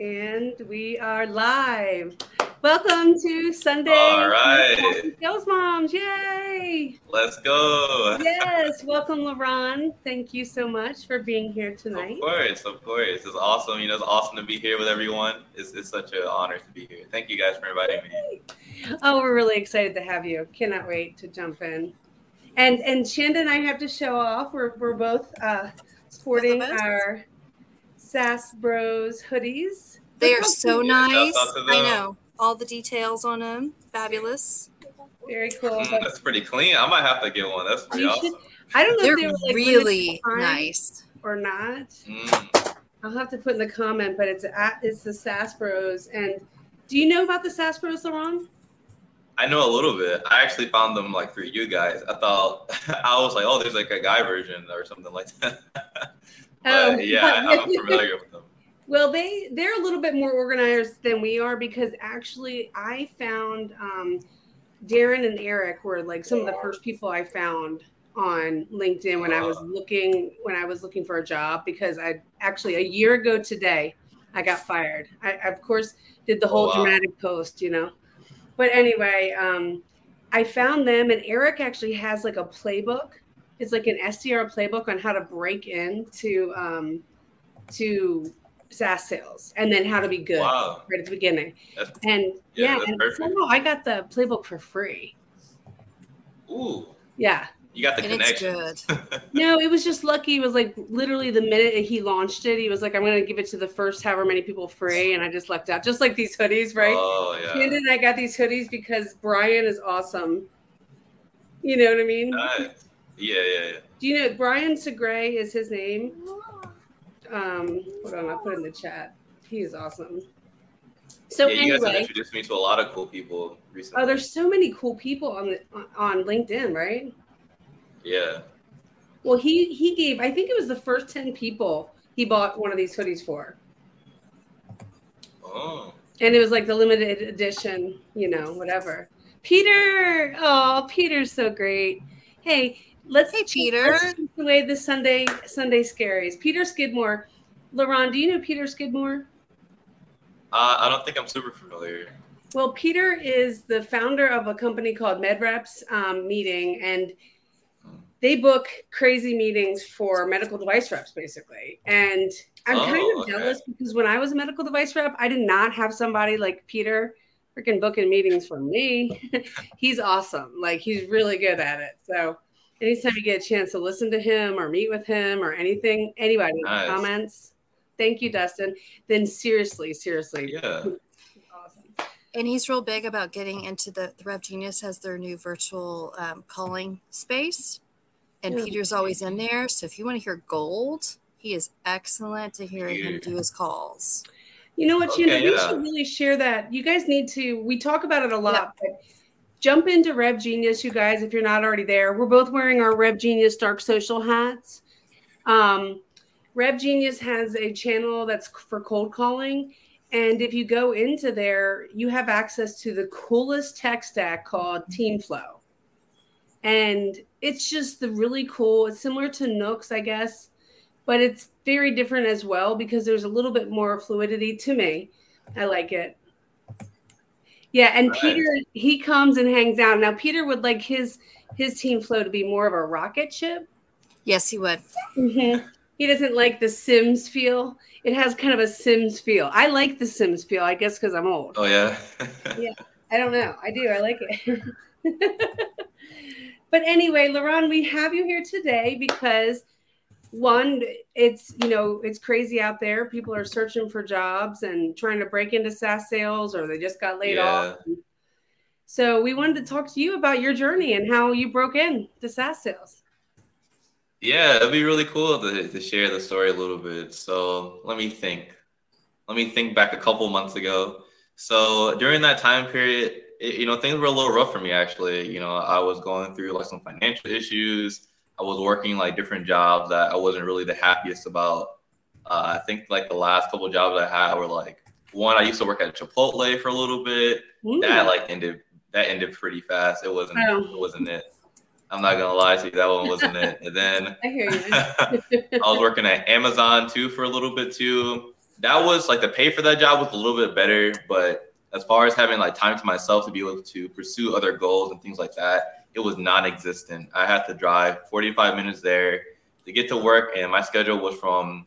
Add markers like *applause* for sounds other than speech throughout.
And we are live. Welcome to Sunday. All right. Sales Moms. Yay. Let's go. Yes. Welcome, LeRon. Thank you so much for being here tonight. Of course. Of course. It's awesome. You know, it's awesome to be here with everyone. It's, it's such an honor to be here. Thank you guys for inviting me. Oh, we're really excited to have you. Cannot wait to jump in. And and Shanda and I have to show off. We're, we're both uh, sporting our SaaS Bros hoodies. They are so nice. shout out to I know all the details on them. Fabulous. Very cool. Mm, that's pretty clean. I might have to get one. That's pretty You should- awesome. I don't know They're if they were like really nice. or not. Mm. I'll have to put in the comment, but it's at it's the SaaS Bros. And do you know about the SaaS Bros, LeRon? I know a little bit. I actually found them like through you guys. I thought *laughs* I was like, oh, there's like a guy version or something like that. *laughs* but Oh. yeah, *laughs* I- I'm familiar with them. Well, they they're a little bit more organized than we are because actually I found um, Darren and Eric were like some of the first people I found on LinkedIn when I was looking when I was looking for a job because I actually a year ago today I got fired. I, I of course did the whole Oh, wow. dramatic post, you know. But anyway, um, I found them and Eric actually has like a playbook. It's like an SDR playbook on how to break into um, to SaaS sales and then how to be good Wow. right at the beginning. That's, And Yeah, yeah, and somehow I got the playbook for free. ooh, Yeah. you got the And it's connection. *laughs* No, it was just lucky. It was like literally the minute he launched it, he was like, I'm going to give it to the first however many people free. And I just lucked out, just like these hoodies, right? Oh yeah. Shannon and I got these hoodies because Brian is awesome. You know what I mean? Nice. Yeah, yeah, yeah. Do you know Brian Segray is his name? Um, hold on, I'll put it in the chat. He is awesome. So yeah, you guys have introduced me to a lot of cool people recently. oh, there's so many cool people on the on LinkedIn, right? yeah. Well, he he gave. I think it was the first ten people he bought one of these hoodies for, Oh. and it was like the limited edition, you know, whatever. Peter, oh, Peter's so great. Hey, let's Hey, Peter. Let's take away the Sunday Sunday scaries. Peter Skidmore, LeRon, do you know Peter Skidmore? Uh, I don't think I'm super familiar. Well, Peter is the founder of a company called MedReps um, Meeting, and they book crazy meetings for medical device reps, basically. And I'm Oh, kind of okay. jealous because when I was a medical device rep, I did not have somebody like Peter freaking booking meetings for me. *laughs* he's awesome. Like he's really good at it. So anytime you get a chance to listen to him or meet with him or anything, anybody Nice. comments. Thank you, Dustin. Then seriously, seriously, Yeah. awesome. And he's real big about getting into the, the Rev Genius has their new virtual um, calling space. And Yeah. Peter's always in there. So if you want to hear gold, he is excellent to hearing him do his calls. You know what, Okay, Shannon? We yeah. should really share that. You guys need to. We talk about it a lot, but jump into Rev Genius, you guys, if you're not already there. We're both wearing our Rev Genius Dark Social hats. Um, Rev Genius has a channel that's for cold calling. And if you go into there, you have access to the coolest tech stack called TeamFlow. And it's just the really cool, it's similar to Nooks, I guess, but it's very different as well because there's a little bit more fluidity to me. I like it. Yeah, and Nice. Peter he comes and hangs out. Now Peter would like his his team flow to be more of a rocket ship. Yes, he would. Mm-hmm. He doesn't like the Sims feel. It has kind of a Sims feel. I like the Sims feel, I guess because I'm old. Oh yeah. *laughs* Yeah, I don't know. I do. I like it. *laughs* but anyway, LeRon, we have you here today because one, it's you know, it's crazy out there. People are searching for jobs and trying to break into SaaS sales or they just got laid off. So we wanted to talk to you about your journey and how you broke in to SaaS sales. Yeah, it'd be really cool to, to share the story a little bit. So let me think. Let me think back a couple months ago. So during that time period, it, you know, things were a little rough for me actually. You know, I was going through like some financial issues. I was working like different jobs that I wasn't really the happiest about. Uh, I think like the last couple jobs I had were like one. I used to work at Chipotle for a little bit. Ooh. That like ended. That ended pretty fast. It wasn't. Oh. It wasn't it. I'm not gonna lie to you. That one wasn't it. And then *laughs* I hear you. *laughs* I was working at Amazon too for a little bit too. that was like the pay for that job was a little bit better, but as far as having like time to myself to be able to pursue other goals and things like that, it was non-existent. I had to drive 45 minutes there to get to work, and my schedule was from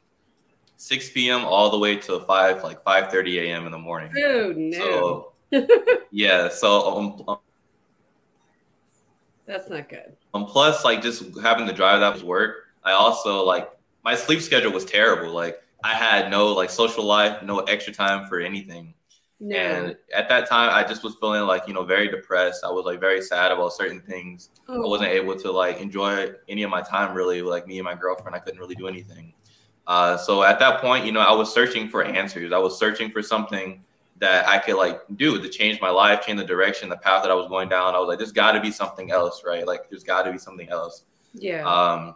6 p.m. all the way to 5 like 5:30 a.m. in the morning. Oh no. So *laughs* yeah, so um, um, That's not good. um, plus like just having to drive that was work. I also like my sleep schedule was terrible. Like I had no like social life, no extra time for anything. No. And at that time, I just was feeling like you know very depressed. I was like very sad about certain things. I Oh, wasn't able to like enjoy any of my time really. Like me and my girlfriend, I couldn't really do anything. Uh, so at that point, you know, I was searching for answers. I was searching for something that I could like do to change my life, change the direction, the path that I was going down. I was like, there's got to be something else, right? Like there's got to be something else. yeah. Um,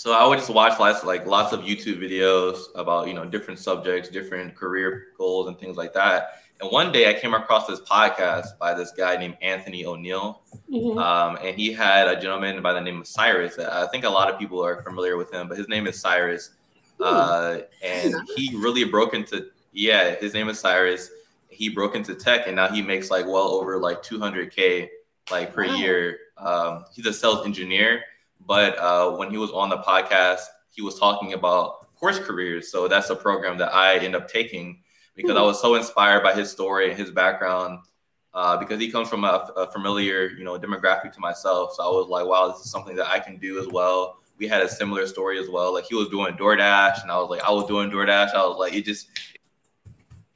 so I would just watch lots like lots of YouTube videos about you know different subjects, different career goals, and things like that. And one day I came across this podcast by this guy named Anthony O'Neal, Mhm. um, and he had a gentleman by the name of Cyrus. I think a lot of people are familiar with him, but his name is Cyrus, uh, and he really broke into yeah, his name is Cyrus. He broke into tech, and now he makes like well over like 200k like per Wow. year. Um, he's a sales engineer, but uh, when he was on the podcast, he was talking about course careers. So that's a program that I end up taking because I Hmm. was so inspired by his story and his background. Uh, because he comes from a, a familiar, you know, demographic to myself, so I was like, "Wow, this is something that I can do as well." We had a similar story as well. Like he was doing DoorDash, and I was like, I was doing DoorDash. I was like, it just,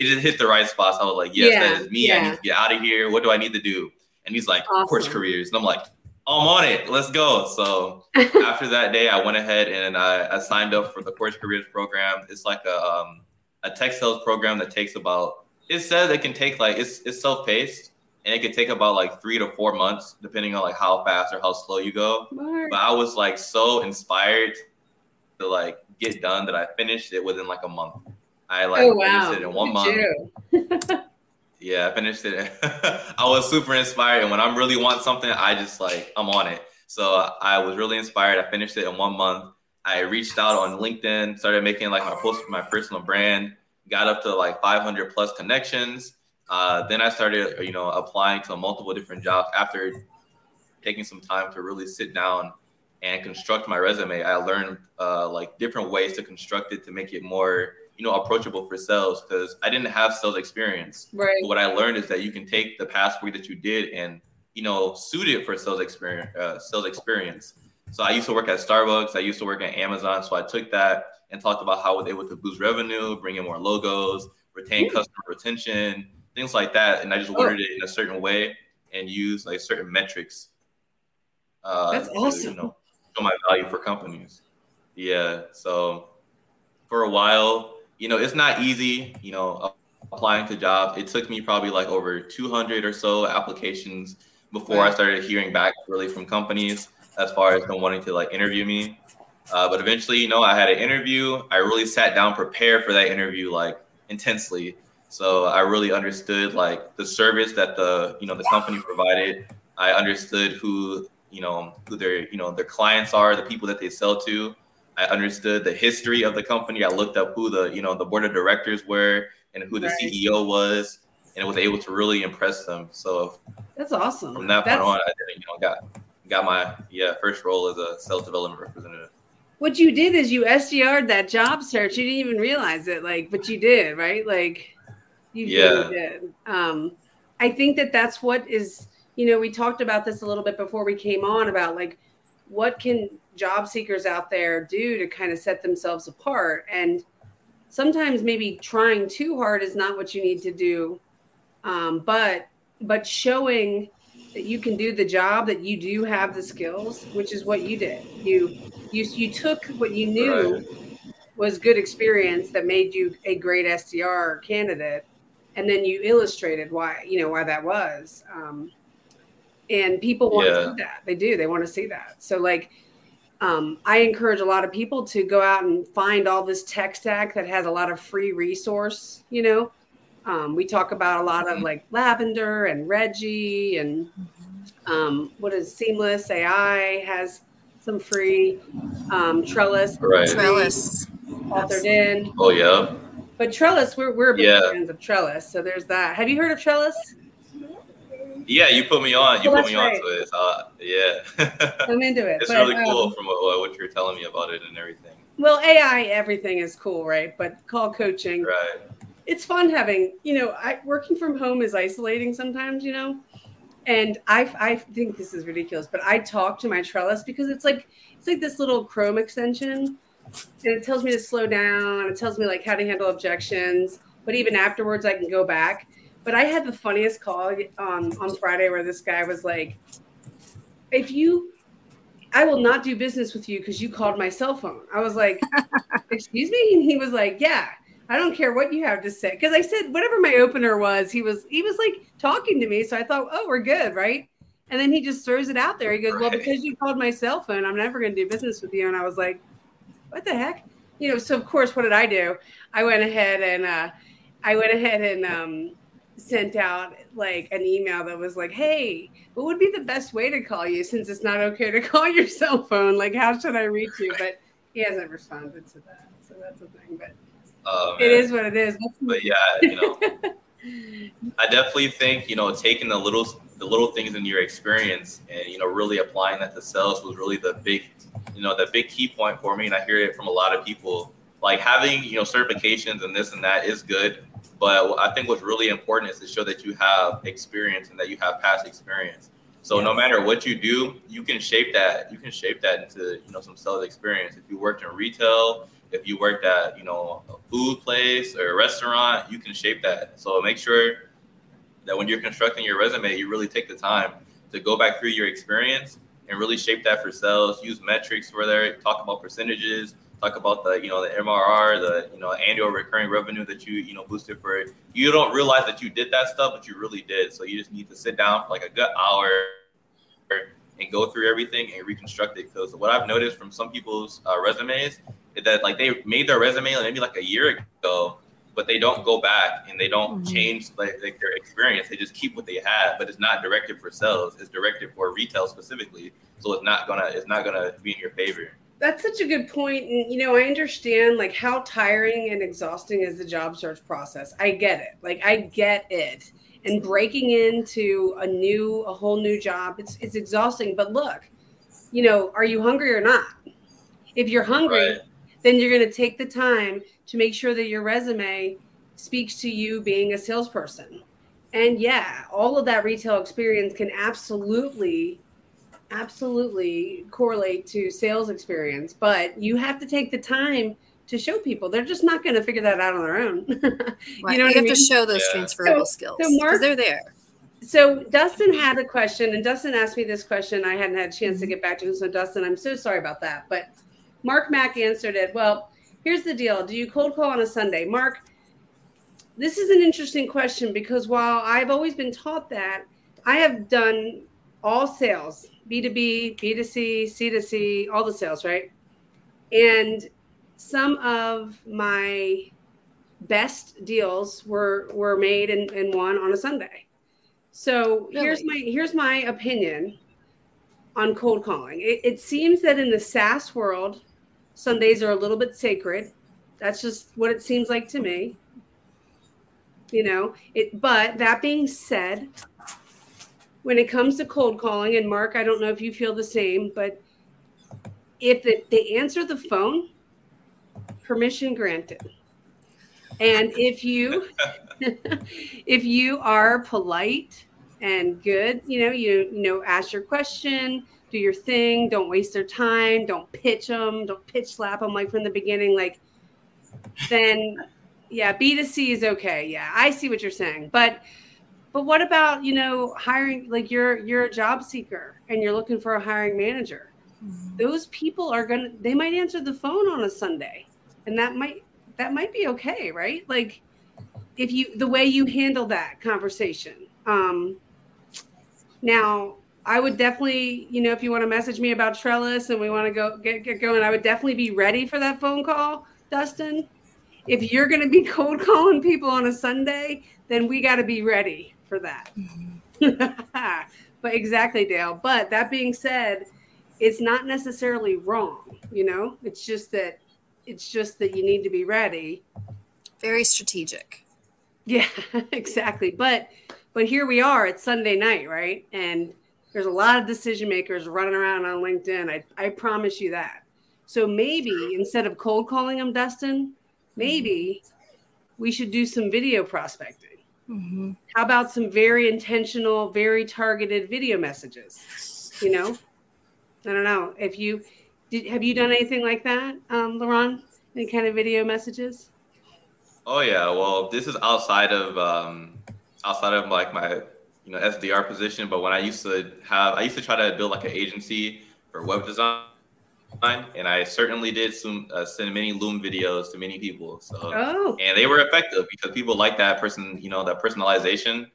it just hit the right spots. I was like, yes, Yeah, that is me. I need to get out of here. What do I need to do? And he's like, Awesome. course careers, and I'm like, I'm on it. Let's go. So *laughs* after that day, I went ahead and I, I signed up for the course careers program. It's like a um, a tech sales program that takes about. It says it can take like it's it's self paced and it could take about like three to four months depending on like how fast or how slow you go. Mark. But I was like so inspired to like get done that I finished it within like a month. I like oh wow. finished it in one month. *laughs* Yeah, I finished it. *laughs* I was super inspired, and when I really want something, I just like I'm on it. So I was really inspired. I finished it in one month. I reached out on LinkedIn, started making like my post, my personal brand, got up to like 500 plus connections. Uh, then I started, you know, applying to multiple different jobs after taking some time to really sit down and construct my resume. I learned uh, like different ways to construct it to make it more, you know, approachable for sales because I didn't have sales experience. Right. But what I learned is that you can take the past work that you did and you know suit it for sales experience. Uh, sales experience. So I used to work at Starbucks. I used to work at Amazon. So I took that and talked about how I was able to boost revenue, bring in more logos, retain customer retention, things like that. And I just Oh. worded it in a certain way and use like certain metrics. Uh, That's to, awesome. You know, show my value for companies. Yeah. So for a while, you know, it's not easy. You know, applying to jobs. It took me probably like over 200 or so applications before I started hearing back really from companies as far as them wanting to like interview me. Uh, but eventually, you know, I had an interview. I really sat down, prepared for that interview like intensely. So I really understood like the service that the you know the company provided. I understood who you know who their you know their clients are, the people that they sell to. I understood the history of the company. I looked up who the you know the board of directors were and who the Right. CEO was, and was able to really impress them. So That's awesome. from that That's, point on, I did, you know got got my yeah first role as a sales development representative. what you did is you SDR'd that job search. You didn't even realize it, like, but you did, right? Like, you Yeah. really did. Um, I think that that's what is, you know, we talked about this a little bit before we came on about like, what can job seekers out there do to kind of set themselves apart? And sometimes maybe trying too hard is not what you need to do, um, but but showing that you can do the job, that you do have the skills, which is what you did. You you you took what you knew Right. was good experience that made you a great SDR candidate, and then you illustrated why you know why that was. Um, and people want to Yeah. see that. They do. They want to see that. So like. Um, I encourage a lot of people to go out and find all this tech stack that has a lot of free resource. You know, um, we talk about a lot of Mhm. like Lavender and Reggie and um, what is Seamless AI has some free um, Trellus Right. Trellus. authored in. Oh yeah. But Trellus, we're we're big Yeah. fans of Trellus, so there's that. Have you heard of Trellus? Yeah, you put me on. You put me right. onto it. Uh, yeah. *laughs* I'm into it. it's but, really um, cool from what, what you're telling me about it and everything. Well, AI, everything is cool, right? But call coaching, Right. it's fun having, you know, I working from home is isolating sometimes, you know. And I I think this is ridiculous, but I talk to my Trellus because it's like it's like this little Chrome extension, and it tells me to slow down. It tells me like how to handle objections, but even afterwards, I can go back. But I had the funniest call um, on Friday where this guy was like, "If you, I will not do business with you because you called my cell phone." I was like, *laughs* "Excuse me?" And he was like, "Yeah." I don't care what you have to say. Because I said whatever my opener was, he was he was like talking to me. So I thought, oh, we're good, right? And then he just throws it out there. He goes, Well, because you called my cell phone, I'm never gonna do business with you. And I was like, What the heck? You know, so of course, what did I do? I went ahead and uh I went ahead and um sent out like an email that was like, Hey, what would be the best way to call you since it's not okay to *laughs* call your cell phone? Like, how should I reach you? But he hasn't responded to that. So that's a thing. But Uh, it is what it is. But yeah, you know, *laughs* I definitely think you know taking the little the little things in your experience and you know really applying that to sales was really the big you know the big key point for me, and I hear it from a lot of people. Like having you know certifications and this and that is good, but I think what's really important is to show that you have experience and that you have past experience. So no matter what you do, you can shape that. You can shape that into you know some sales experience. If you worked in retail, if you worked at you know a food place or a restaurant, you can shape that. So make sure that when you're constructing your resume, you really take the time to go back through your experience and really shape that for sales. Use metrics for there. Talk about percentages. Talk about the you know the MRR, the you know annual recurring revenue that you you know boosted for. it. You don't realize that you did that stuff, but you really did. So you just need to sit down for like a good hour and go through everything and reconstruct it. Because what I've noticed from some people's uh, resumes is that like they made their resume maybe like a year ago, but they don't go back and they don't Mhm. change like, like their experience. They just keep what they have, but it's not directed for sales. It's directed for retail specifically. So it's not gonna it's not gonna be in your favor. That's such a good. And, you know, I understand like how tiring and exhausting is the job search process. I get it. Like, I get it. And breaking into a new, a whole new job, it's, it's exhausting. But look, you know, are you hungry or not? If you're hungry, Right. then you're going to take the time to make sure that your resume speaks to you being a salesperson. And yeah, all of that retail experience can absolutely, absolutely correlate to sales experience, but you have to take the time to show people. They're just not going to figure that out on their own. *laughs* Right. You know what you I have to show those Yeah. transferable So- skills so because Mark- they're there. So Dustin had a question, and Dustin asked me this question. I hadn't had a chance to mm-hmm. get back to him. So Dustin, I'm so sorry about that. But Mark Mack answered it. Well, here's the deal: Do you cold call on a Sunday, Mark? This is an interesting question because while I've always been taught that, I have done all sales, B2B, B2C, C2C, all the sales, right? And some of my best deals were were made and, and won on a Sunday. So here's my here's my opinion on cold calling. It, it seems that in the SaaS world, Sundays are a little bit sacred. That's just what it seems like to me. You know, it but that being said, when it comes to cold calling, and Mark, I don't know if you feel the same, but if it, they answer the phone, permission granted. And if you *laughs* if you are polite and good, you know, you you know, ask your question, do your thing, don't waste their time, don't pitch them, don't pitch slap them like from the beginning, like then yeah, B2C is okay. Yeah, I see what you're saying. But but what about, you know, hiring like you're you're a job seeker and you're looking for a hiring manager. Those people are gonna they might answer the phone on a Sunday. And that might that might be okay, right? Like if you the way you handle that conversation. Um now I would definitely, you know, if you want to message me about Trellus and we want to go get, get going, I would definitely be ready for that phone call, Dustin. If you're going to be *laughs* cold calling people on a Sunday, then we got to be ready for that. *laughs* but exactly, Dale. But that being said, it's not necessarily wrong, you know? It's just that it's just that you need to be ready Very strategic. Yeah, *laughs* exactly. But but here we are. It's Sunday night, right? And there's a lot of decision makers running around on LinkedIn. I I promise you that. So maybe instead of cold calling them, Dustin, maybe we should do some video prospecting. Mm-hmm. How about some very intentional, very targeted video messages? You know, I don't know if you did. Have you done anything like that, um, LeRon? Any kind of video messages? Oh yeah. Well, this is outside of um, outside of like my you know SDR position. But when I used to have, I used to try to build like an agency for web design and I certainly did some uh, send many Loom videos to many people. So, oh. and they were effective because people like that person, you know, that personalization.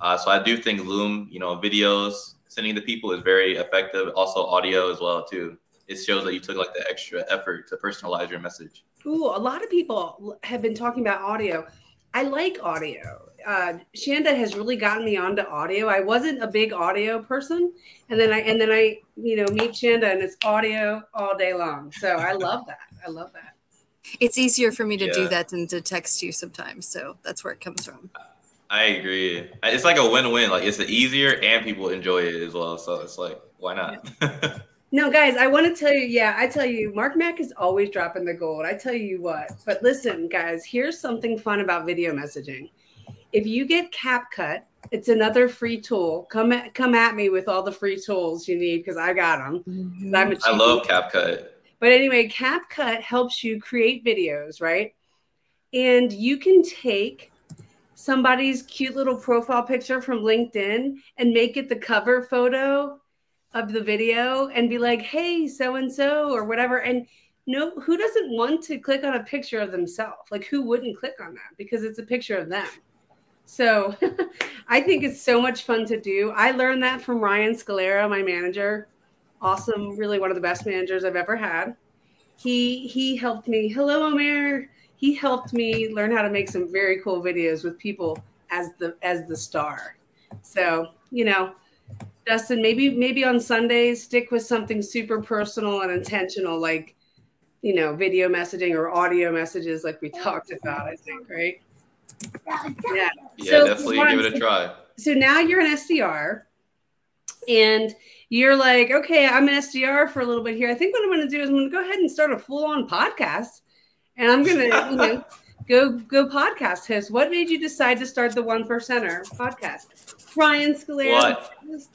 Uh, so I do think Loom, you know, videos sending to people is very effective. Also, audio as well too. It shows that you took like the extra effort to personalize your message. Ooh, a lot of people have been talking about audio. I like audio. Uh, Shanda has really gotten me onto audio. I wasn't a big audio person, and then I and then I you know meet Shanda and it's audio all day long. So I love that. I love that. It's easier for me to yeah. do that than to text you sometimes. So that's where it comes from. I agree. It's like a win-win. Like it's easier and people enjoy it as well. So it's like why not? *laughs* Yeah. No, guys, I want to tell you, yeah, I tell you, Mark Mack is always dropping the gold. I tell you what. But listen, guys, here's something fun about video messaging. If you get CapCut, it's another free tool. Come at come at me with all the free tools you need because I got them. Mm-hmm. I'm I love CapCut. But anyway, CapCut helps you create videos, right? And you can take somebody's cute little profile picture from LinkedIn and make it the cover photo of the video and be like, hey, so and so, or whatever. And no, who doesn't want to click on a picture of themselves? Like, who wouldn't click on that? Because it's a picture of them. So *laughs* I think it's so much fun to do. I learned that from Ryan Scalera, my manager. Awesome, really one of the best managers I've ever had. He he helped me. Hello, Omer. He helped me learn how to make some very cool videos with people as the as the star. So, you know, Dustin, maybe maybe on Sundays stick with something super personal and intentional, like you know, video messaging or audio messages, like we talked about. I think, right? Yeah. Yeah, so, definitely give it a try. So now you're an SDR, and you're like, okay, I'm an SDR for a little bit here. I think what I'm going to do is I'm going to go ahead and start a full-on podcast, and I'm going to, you know, go go podcast host. What made you decide to start the One Percenter podcast? Ryan Scalera. What?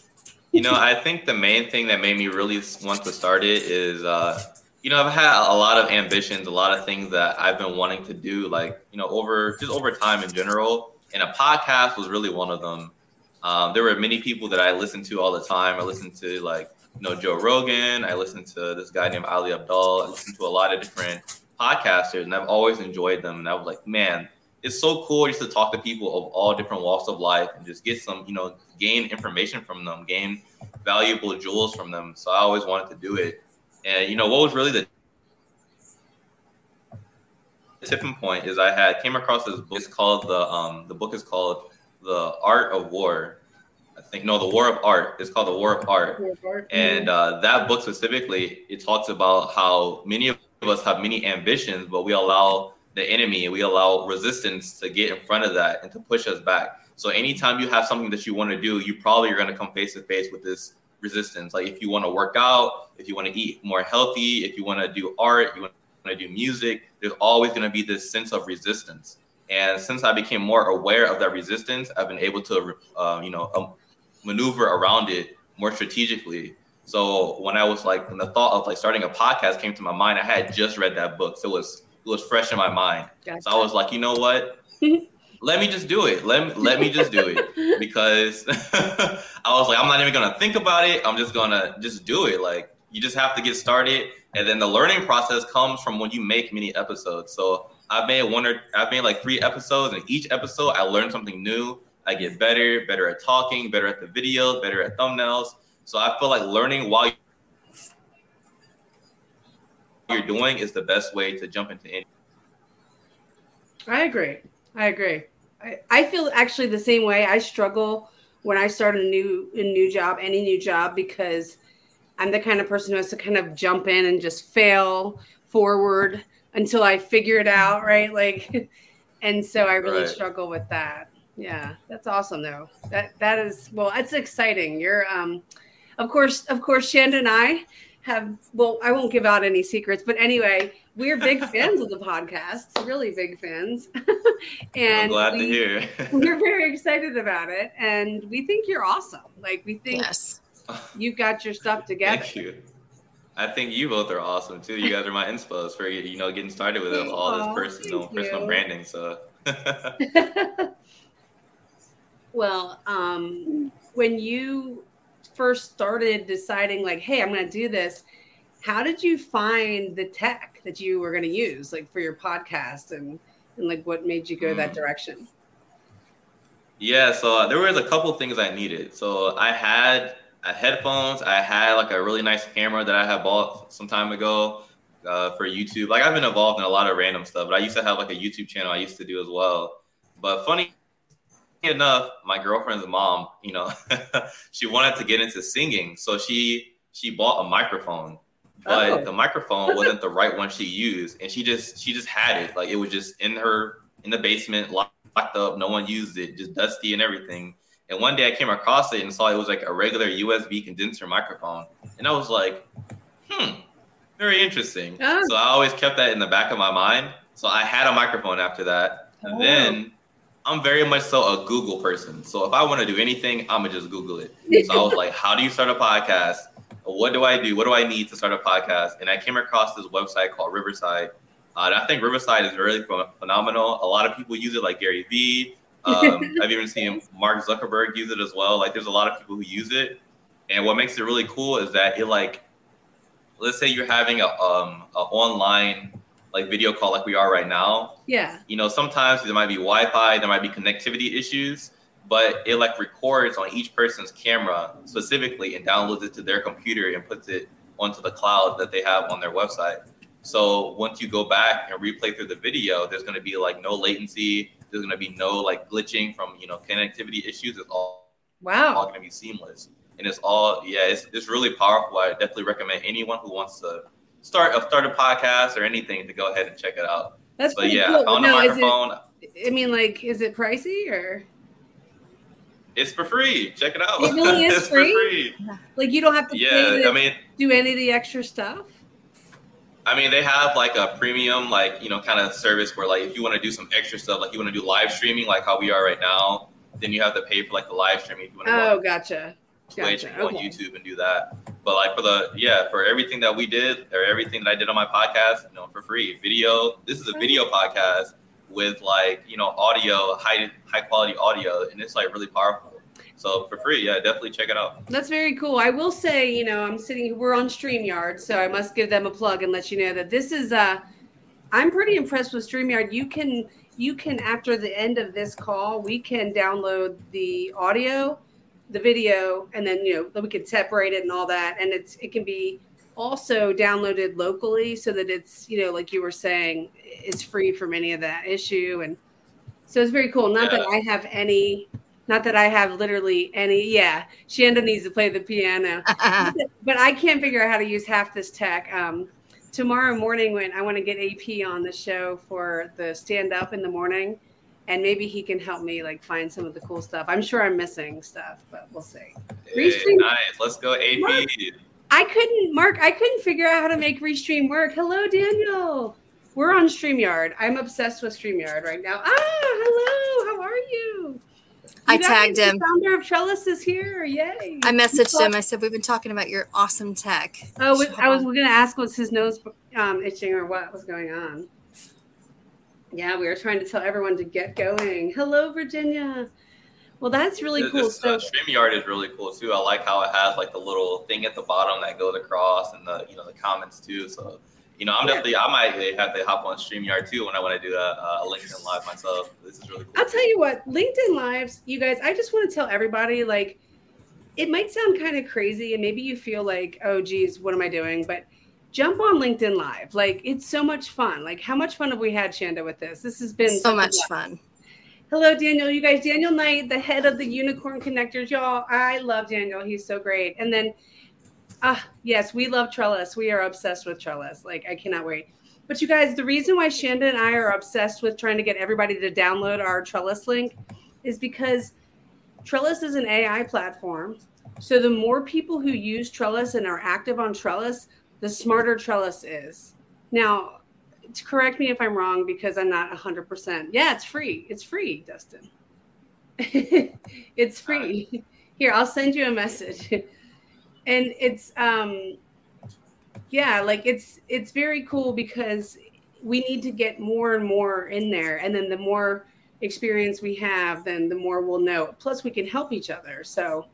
You know, I think the main thing that made me really want to start it is, uh, you know, I've had a lot of ambitions, a lot of things that I've been wanting to do, like, you know, over just over time in general. And a podcast was really one of them. Um, there were many people that I listened to all the time. I listened to, like, you know, Joe Rogan. I listened to this guy named Ali Abdaal. I listened to a lot of different podcasters, and I've always enjoyed them. And I was like, man, it's so cool just to talk to people of all different walks of life and just get some, you know, gain information from them, gain valuable jewels from them. So I always wanted to do it. And you know, what was really the tipping point is I had came across this book. It's called the um the book is called The Art of War. I think no, the War of Art. It's called the War of Art. And uh, that book specifically, it talks about how many of us have many ambitions, but we allow the enemy, and we allow resistance to get in front of that and to push us back. So anytime you have something that you want to do, you probably are going to come face to face with this resistance. Like if you want to work out, if you want to eat more healthy, if you want to do art, you want to do music, there's always going to be this sense of resistance. And since I became more aware of that resistance, I've been able to, uh, you know, um, maneuver around it more strategically. So when I was like, when the thought of like starting a podcast came to my mind, I had just read that book, so it was was fresh in my mind. Gotcha. So I was like, you know what? *laughs* let me just do it. Let, let me just do it *laughs* because *laughs* I was like, I'm not even gonna think about it. I'm just gonna just do it. Like you just have to get started, and then the learning process comes from when you make many episodes. So I've made one or I've made like three episodes, and each episode I learn something new. I get better, better at talking, better at the videos, better at thumbnails. So I feel like learning while you're doing is the best way to jump into any. I agree. I agree. I, I feel actually the same way. I struggle when I start a new a new job, any new job, because I'm the kind of person who has to kind of jump in and just fail forward until I figure it out, right? Like, *laughs* and so I really Right. struggle with that. Yeah, that's awesome though. That that is well, that's exciting. You're um, of course, of course, Shanda and I have. Well, I won't give out any secrets, but anyway, we're big *laughs* fans of the podcast. Really big fans, *laughs* and I'm glad to hear. *laughs* We're very excited about it, and we think you're awesome. Like we think Yes. you've got your stuff together. Thank you. I think you both are awesome too. You guys are my inspos for you know getting started with all this personal personal you. branding. So well, um, when you first started deciding, like, hey, I'm going to do this, how did you find the tech that you were going to use, like, for your podcast, and and like what made you go that Hmm. direction? yeah, so uh, there was a couple things I needed. So I had uh, headphones. I had like a really nice camera that I had bought some time ago uh, for YouTube. Like I've been involved in a lot of random stuff, but I used to have like a YouTube channel I used to do as well. But funny enough, my girlfriend's mom, you know, *laughs* she wanted to get into singing, so she she bought a microphone. But Oh. the microphone wasn't the right one she used, and she just she just had it like it was just in her in the basement, locked up. No one used it, just dusty and everything. And one day I came across it and saw it was like a regular USB condenser microphone, and I was like, hmm, very interesting. Oh. So I always kept that in the back of my mind. So I had a microphone after that. Oh. Then I'm very much so a Google person. So if I want to do anything, I'm gonna just Google it. So I was *laughs* like, how do you start a podcast? What do I do? What do I need to start a podcast? And I came across this website called Riverside. Uh, and I think Riverside is really phenomenal. A lot of people use it, like Gary Vee. Um, *laughs* I've even seen Mark Zuckerberg use it as well. Like, there's a lot of people who use it. And what makes it really cool is that it like, let's say you're having a um a online like video call like we are right now yeah. you know sometimes there might be wi-fi there might be connectivity issues but it like records on each person's camera specifically and downloads it to their computer and puts it onto the cloud that they have on their website so once you go back and replay through the video there's going to be like no latency there's going to be no like glitching from you know connectivity issues it's all wow, all going to be seamless. And it's all, yeah, it's, it's really powerful. I definitely recommend anyone who wants to start a start a podcast or anything to go ahead and check it out. That's But yeah, cool. I found no, a is microphone. it, I mean, like, is it pricey or It's for free. Check it out. It really *laughs* is free? for free. like you don't have to pay Yeah, to I mean, do any of the extra stuff? I mean, they have like a premium, like you know, kind of service where like if you want to do some extra stuff, like you want to do live streaming, like how we are right now, then you have to pay for like the live streaming. If you want to Oh, on gotcha. Twitch Gotcha, go on. YouTube and do that. But like for the yeah, for everything that we did or everything that I did on my podcast, you know, for free. Video. This is a video podcast with like, you know, audio, high high quality audio, and it's like really powerful. So for free, yeah, definitely check it out. That's very cool. I will say, you know, I'm sitting we're on StreamYard, so I must give them a plug and let you know that this is uh I'm pretty impressed with StreamYard. You can you can after the end of this call, we can download the audio, the video, and then you know, we can separate it and all that. And it's it can be also downloaded locally so that it's, you know, like you were saying, it's free from any of that issue. And so it's very cool. Not that I have any not that I have literally any. Yeah, Shanda needs to play the piano, *laughs* but I can't figure out how to use half this tech. Um, tomorrow morning, when I want to get AP on the show for the stand up in the morning, and maybe he can help me like find some of the cool stuff. I'm sure I'm missing stuff, but we'll see. Hey, nice. Let's go AP. What? I couldn't, Mark. I couldn't figure out how to make Restream work. Hello, Daniel. We're on Streamyard. I'm obsessed with Streamyard right now. Ah, hello. How are you? I You guys, tagged the him. Founder of Trellus is here. Yay! I messaged him. I said, We've been talking about your awesome tech. Oh, we- I was going to ask was his nose um, itching or what was going on. Yeah, we were trying to tell everyone to get going. Hello, Virginia. Well, that's really This- cool. This So, uh, StreamYard is really cool too. I like how it has like the little thing at the bottom that goes across and the you know the comments too. So you know, I'm Yeah. definitely I might have to hop on StreamYard too when I want to do a, a LinkedIn live myself. This is really cool. I'll tell you what, LinkedIn Lives, you guys, I just want to tell everybody like, it might sound kind of crazy, and maybe you feel like, oh, geez, what am I doing? But jump on LinkedIn Live. Like, it's so much fun. Like, how much fun have we had, Shanda, with this? This has been So much blast. fun. Hello, Daniel. You guys, Daniel Knight, the head of the Unicorn Connectors, y'all. I love Daniel. He's so great. And then, ah, yes, we love Trellus. We are obsessed with Trellus. Like, I cannot wait. But you guys, the reason why Shanda and I are obsessed with trying to get everybody to download our Trellus link is because Trellus is an AI platform. So the more people who use Trellus and are active on Trellus, the smarter Trellus is. Now, correct me if I'm wrong because I'm not 100%. Yeah, it's free. It's free, Dustin. *laughs* it's free. *laughs* Here, I'll send you a message. *laughs* and it's um yeah, like it's it's very cool because we need to get more and more in there and then the more experience we have, then the more we'll know. Plus we can help each other. So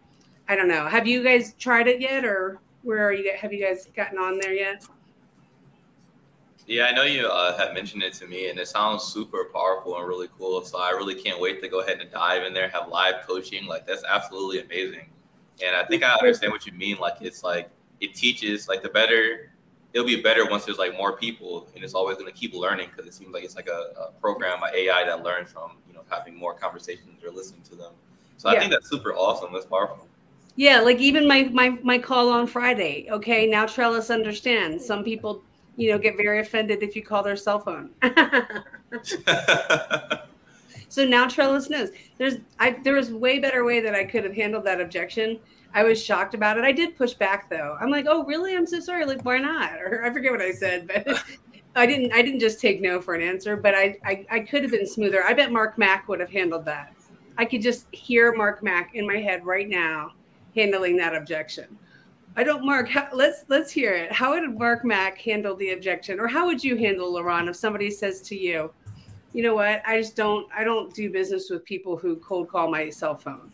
I don't know. Have you guys tried it yet or where are you have you guys gotten on there yet? Yeah, I know you uh, had mentioned it to me, and it sounds super powerful and really cool. So I really can't wait to go ahead and dive in there, have live coaching. Like that's absolutely amazing. And I think I understand what you mean. Like it's like it teaches like the better it'll be better once there's like more people, and it's always going to keep learning because it seems like it's like a, a program, by AI that learns from you know having more conversations or listening to them. So yeah. I think that's super awesome. That's powerful. Yeah, like even my my my call on Friday. Okay, now Trellus understands. Some people you know, get very offended if you call their cell phone. *laughs* so now Trellus knows. There's I there was way better way that I could have handled that objection. I was shocked about it. I did push back though. I'm like, oh really? I'm so sorry. Like, why not? Or I forget what I said, but *laughs* I didn't I didn't just take no for an answer, but I, I I could have been smoother. I bet Mark Mack would have handled that. I could just hear Mark Mack in my head right now handling that objection. I don't, Mark. How, let's let's hear it. How would Mark Mack handle the objection, or how would you handle LeRon if somebody says to you, "You know what? I just don't. I don't do business with people who cold call my cell phone."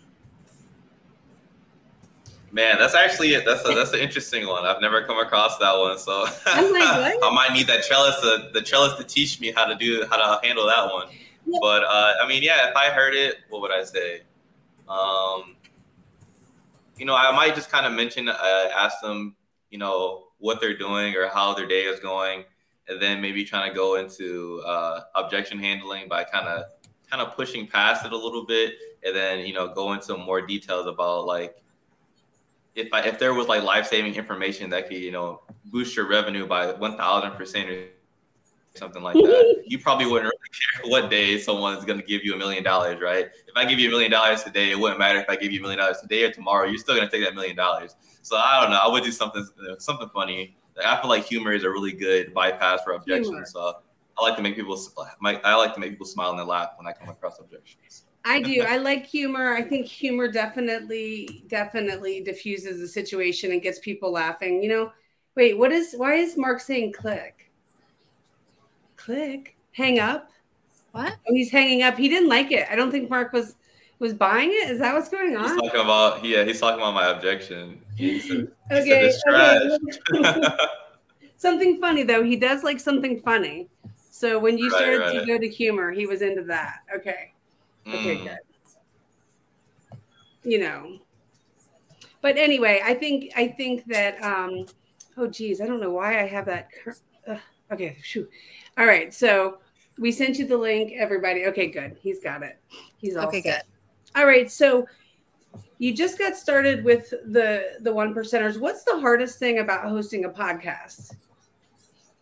Man, that's actually it. that's a, that's an interesting one. I've never come across that one, so like, *laughs* I might need that Trellus to, the Trellus to teach me how to do how to handle that one. Yeah. But uh, I mean, yeah, if I heard it, what would I say? Um, you know, I might just kind of mention, uh, ask them, you know, what they're doing or how their day is going, and then maybe trying to go into uh, objection handling by kind of kind of pushing past it a little bit, and then you know go into more details about like if I, if there was like life saving information that could you know boost your revenue by one thousand percent or something like that, *laughs* you probably wouldn't really care what day someone's going to give you a million dollars, right? If I give you a million dollars today, it wouldn't matter if I give you a million dollars today or tomorrow. You're still going to take that million dollars. So I don't know. I would do something something funny. I feel like humor is a really good bypass for objections. Humor. So I like to make people. I like to make people smile and laugh when I come across objections. I do. I like humor. I think humor definitely, definitely diffuses the situation and gets people laughing. You know, wait, what is? Why is Mark saying click? Click, hang up. What? Oh, he's hanging up. He didn't like it. I don't think Mark was was buying it. Is that what's going on? He's talking about yeah. He's talking about my objection. He said, okay. He okay. *laughs* something funny though. He does like something funny. So when you right, started right. to go to humor, he was into that. Okay. Okay, mm. good. You know. But anyway, I think I think that um oh geez, I don't know why I have that. Cur- okay, shoot. All right. So we sent you the link, everybody. Okay, good. He's got it. He's all okay. Set. Good. All right. So you just got started with the the one percenters. What's the hardest thing about hosting a podcast?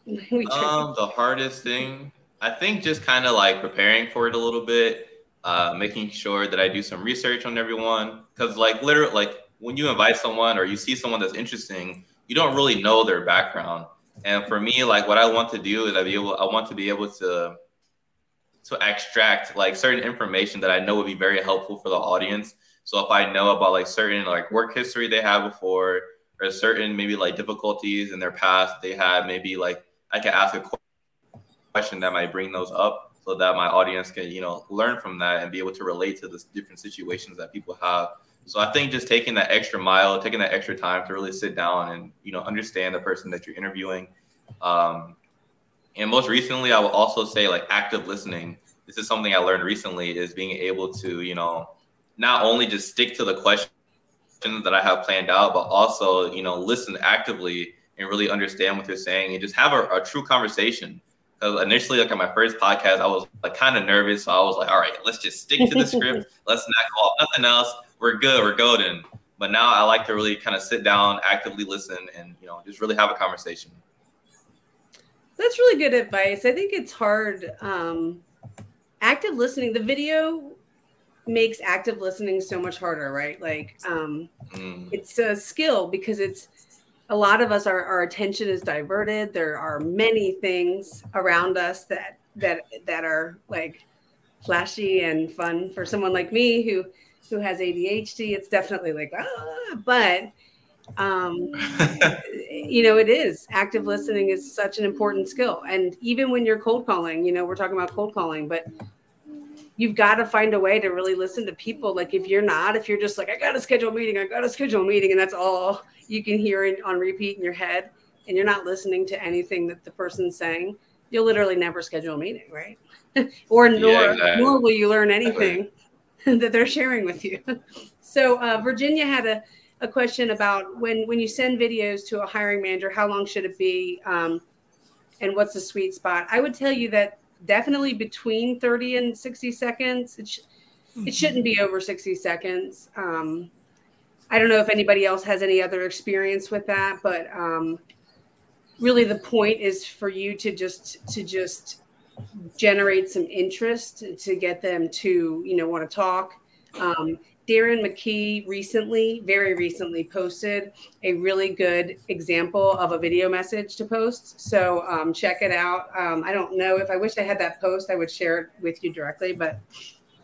*laughs* um, the hardest thing, I think, just kind of like preparing for it a little bit, uh, making sure that I do some research on everyone. Because, like, literally, like when you invite someone or you see someone that's interesting, you don't really know their background. And for me, like what I want to do is I be able I want to be able to to extract like certain information that I know would be very helpful for the audience. So if I know about like certain like work history they had before or certain maybe like difficulties in their past they had, maybe like I can ask a question that might bring those up so that my audience can, you know, learn from that and be able to relate to the different situations that people have so I think just taking that extra mile, taking that extra time to really sit down and you know understand the person that you're interviewing. Um, and most recently, I will also say like active listening. This is something I learned recently is being able to you know not only just stick to the question that I have planned out, but also you know listen actively and really understand what they're saying and just have a, a true conversation. Because initially, like on my first podcast, I was like kind of nervous, so I was like, "All right, let's just stick to the *laughs* script. Let's not go off nothing else we're good, we're golden. But now I like to really kind of sit down, actively listen, and you know, just really have a conversation. That's really good advice. I think it's hard. Um, active listening, the video makes active listening so much harder, right? Like, um, mm. it's a skill because it's a lot of us, our, our attention is diverted. There are many things around us that that that are like flashy and fun for someone like me who who has ADHD. It's definitely like ah, but um, *laughs* you know, it is active listening is such an important skill. And even when you're cold calling, you know, we're talking about cold calling, but you've got to find a way to really listen to people. Like if you're not, if you're just like, I got to schedule a meeting, I got to schedule a meeting, and that's all you can hear in, on repeat in your head, and you're not listening to anything that the person's saying, you'll literally never schedule a meeting, right? *laughs* or nor, yeah, exactly. nor will you learn anything *laughs* that they're sharing with you. *laughs* so uh, Virginia had a a question about when when you send videos to a hiring manager, how long should it be, um, and what's the sweet spot? I would tell you that definitely between 30 and 60 seconds. It, sh- mm-hmm. it shouldn't be over 60 seconds. Um, I don't know if anybody else has any other experience with that, but um, really the point is for you to just to just generate some interest to get them to you know want to talk. Um, Darren McKee recently, very recently, posted a really good example of a video message to post. So um, check it out. Um, I don't know if I wish I had that post, I would share it with you directly. But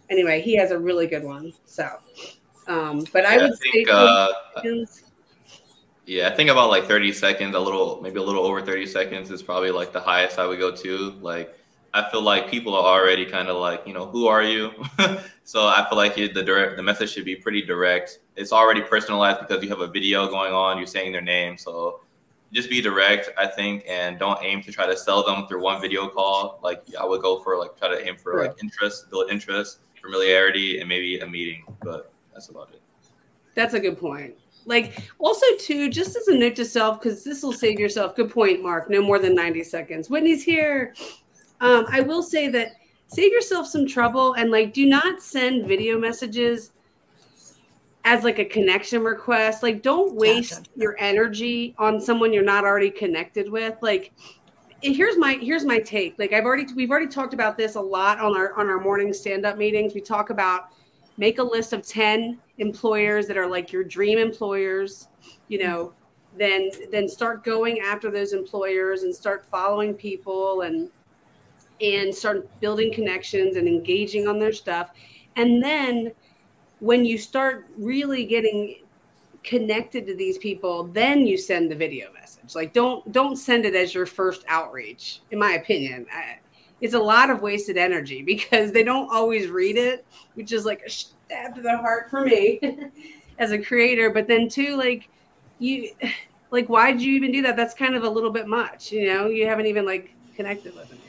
anyway, he has a really good one. So, um, but I would think, say, uh, yeah, I think about like 30 seconds, a little, maybe a little over 30 seconds is probably like the highest I would go to. Like, I feel like people are already kind of like, you know, who are you? *laughs* so I feel like the direct, the message should be pretty direct. It's already personalized because you have a video going on. You're saying their name, so just be direct, I think, and don't aim to try to sell them through one video call. Like I would go for like try to aim for like interest, build interest, familiarity, and maybe a meeting. But that's about it. That's a good point. Like also too, just as a note to self, because this will save yourself. Good point, Mark. No more than ninety seconds. Whitney's here. Um, I will say that save yourself some trouble and like do not send video messages as like a connection request. Like don't waste gotcha. your energy on someone you're not already connected with. Like here's my here's my take. Like I've already we've already talked about this a lot on our on our morning stand up meetings. We talk about make a list of 10 employers that are like your dream employers, you know, then then start going after those employers and start following people and and start building connections and engaging on their stuff. And then when you start really getting connected to these people, then you send the video message. Like don't don't send it as your first outreach. In my opinion, I, it's a lot of wasted energy *laughs* because they don't always read it, which is like a stab to the heart for me *laughs* as a creator. But then too, like you, *sighs* like why did you even do that? That's kind of a little bit much. You know, you haven't even like connected with them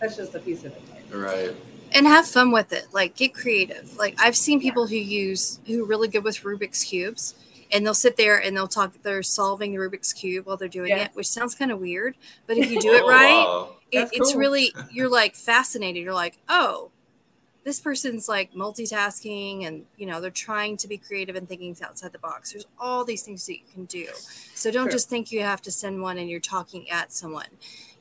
that's just a piece of it. Right. And have fun with it. Like get creative. Like I've seen people who use who are really good with Rubik's cubes and they'll sit there and they'll talk they're solving the Rubik's cube while they're doing yeah. it, which sounds kind of weird. But if you *laughs* do it right, oh, wow. it, it's really *laughs* you're like fascinated. You're like, oh, this person's like multitasking and you know they're trying to be creative and thinking outside the box there's all these things that you can do so don't sure. just think you have to send one and you're talking at someone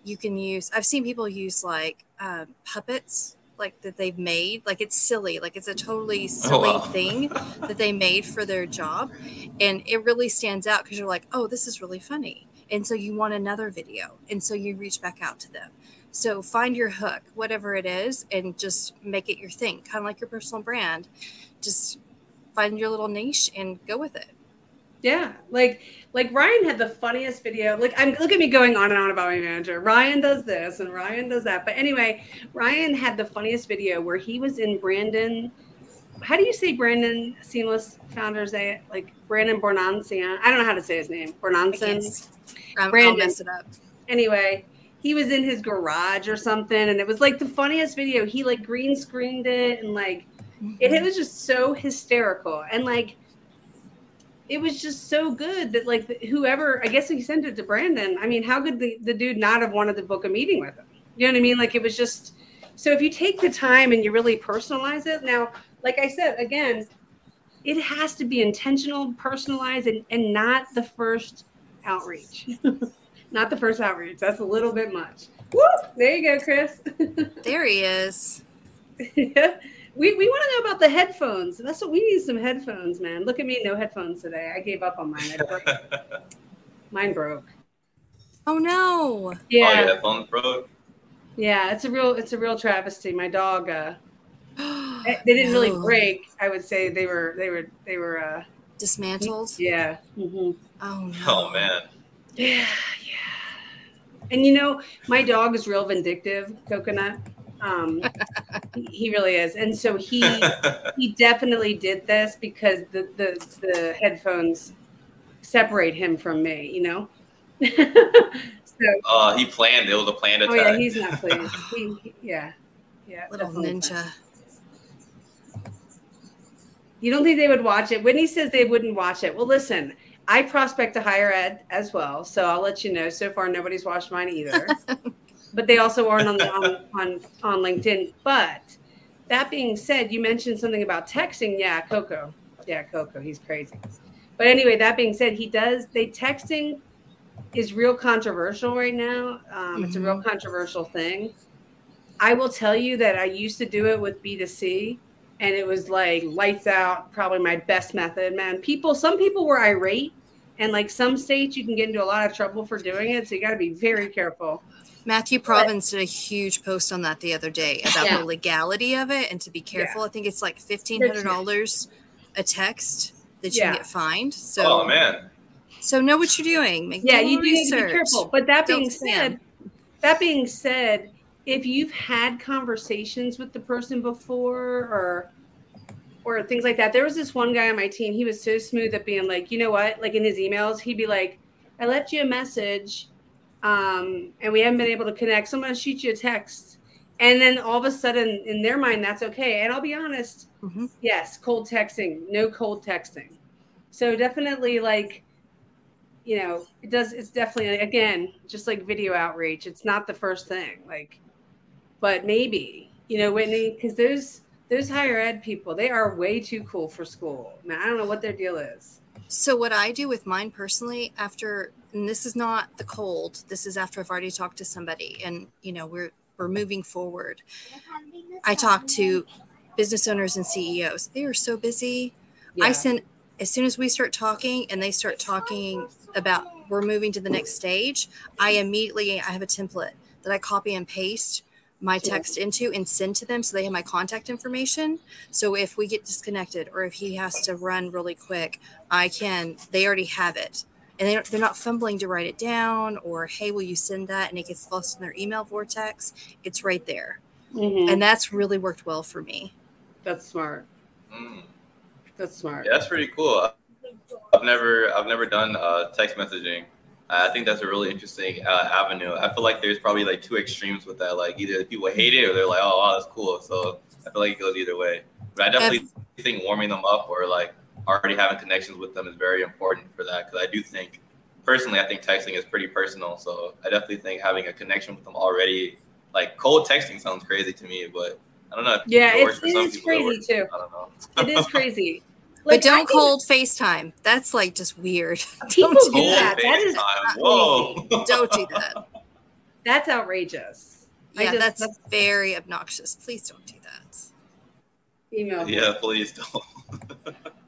you can use i've seen people use like um, puppets like that they've made. Like it's silly. Like it's a totally silly oh, wow. thing that they made for their job. And it really stands out because you're like oh this is really funny. And so you want another video. And so you reach back out to them. So find your hook whatever it is and just make it your thing. Kind of like your personal brand. Just find your little niche and go with it yeah, like like Ryan had the funniest video. Like I'm look at me going on and on about my manager. Ryan does this and Ryan does that. But anyway, Ryan had the funniest video where he was in Brandon. How do you say Brandon Seamless Founders Day? Like Brandon Bornancin. I don't know how to say his name. Bornancin. Brandon. I'll mess it up. Anyway, he was in his garage or something, and it was like the funniest video. He like green screened it and like mm-hmm. it, it was just so hysterical and like it was just so good that like whoever I guess he sent it to Brandon. I mean, how could the, the dude not have wanted to book a meeting with him? You know what I mean? Like it was just so if you take the time and you really personalize it, now, like I said, again, it has to be intentional, personalized, and, and not the first outreach. *laughs* not the first outreach. That's a little bit much. Whoop! There you go, Chris. *laughs* there he is. *laughs* yeah. We, we want to know about the headphones. That's what we need some headphones, man. Look at me, no headphones today. I gave up on mine. Broke. *laughs* mine broke. Oh no. Yeah. Oh, your headphones broke. Yeah, it's a real it's a real travesty. My dog uh *gasps* they didn't really break. I would say they were they were they were uh dismantled. Yeah. Mm-hmm. Oh no. Oh man. Yeah, yeah. And you know, my dog is real vindictive, Coconut. Um, *laughs* he really is, and so he *laughs* he definitely did this because the the the headphones separate him from me. You know. *laughs* so, uh, he planned. It was a planned attack. Oh yeah, he's not pleased. he, he, yeah, yeah. Little ninja. You don't think they would watch it? Whitney says they wouldn't watch it. Well, listen, I prospect to higher ed as well, so I'll let you know. So far, nobody's watched mine either. But they also aren't on, the, on on on LinkedIn. But that being said, you mentioned something about texting. Yeah, Coco. Yeah, Coco. He's crazy. But anyway, that being said, he does. They texting is real controversial right now. Um, mm-hmm. It's a real mm-hmm. controversial thing. I will tell you that I used to do it with B2C and it was like lights out, probably my best method, man. People, some people were irate and like some states you can get into a lot of trouble for doing it. So you got to be very careful. Matthew Province did a huge post on that the other day about yeah. the legality of it and to be careful. Yeah. I think it's like $1,500 a text that you yeah. can get fined. So, oh man. So know what you're doing. Make yeah, you do need to be careful. But that Don't being said, that being said, if you've had conversations with the person before or or things like that, there was this one guy on my team. He was so smooth at being like, you know what? Like in his emails, he'd be like, "I left you a message, um, and we haven't been able to connect. So I'm gonna shoot you a text." And then all of a sudden, in their mind, that's okay. And I'll be honest, mm-hmm. yes, cold texting, no cold texting. So definitely, like you know, it does. It's definitely again just like video outreach. It's not the first thing, like, but maybe you know, Whitney, because those those higher ed people, they are way too cool for school. Man, I don't know what their deal is. So what I do with mine personally, after and this is not the cold, this is after I've already talked to somebody, and you know we're we're moving forward. I talk to business owners and CEOs. They are so busy. Yeah. I send as soon as we start talking and they start talking about we're moving to the next stage, I immediately I have a template that I copy and paste my text into and send to them so they have my contact information. So if we get disconnected or if he has to run really quick, I can they already have it. And they they're not fumbling to write it down or hey, will you send that? And it gets lost in their email vortex. It's right there. Mm-hmm. And that's really worked well for me. That's smart. Mm. That's smart. Yeah, that's pretty cool. I've never I've never done uh, text messaging. I think that's a really interesting uh, avenue. I feel like there's probably like two extremes with that. Like either people hate it or they're like, oh, wow, that's cool. So I feel like it goes either way. But I definitely think warming them up or like already having connections with them is very important for that. Because I do think, personally, I think texting is pretty personal. So I definitely think having a connection with them already, like cold texting sounds crazy to me, but I don't know. yeah, it it's, it is crazy too. I don't know. it is *laughs* crazy. Like, but don't cold FaceTime. That's like just weird. *laughs* People do that. That is whoa. don't do that. *laughs* That's outrageous. Yeah, just, that's, that's, very obnoxious. Please don't do that. Email. Yeah, please don't.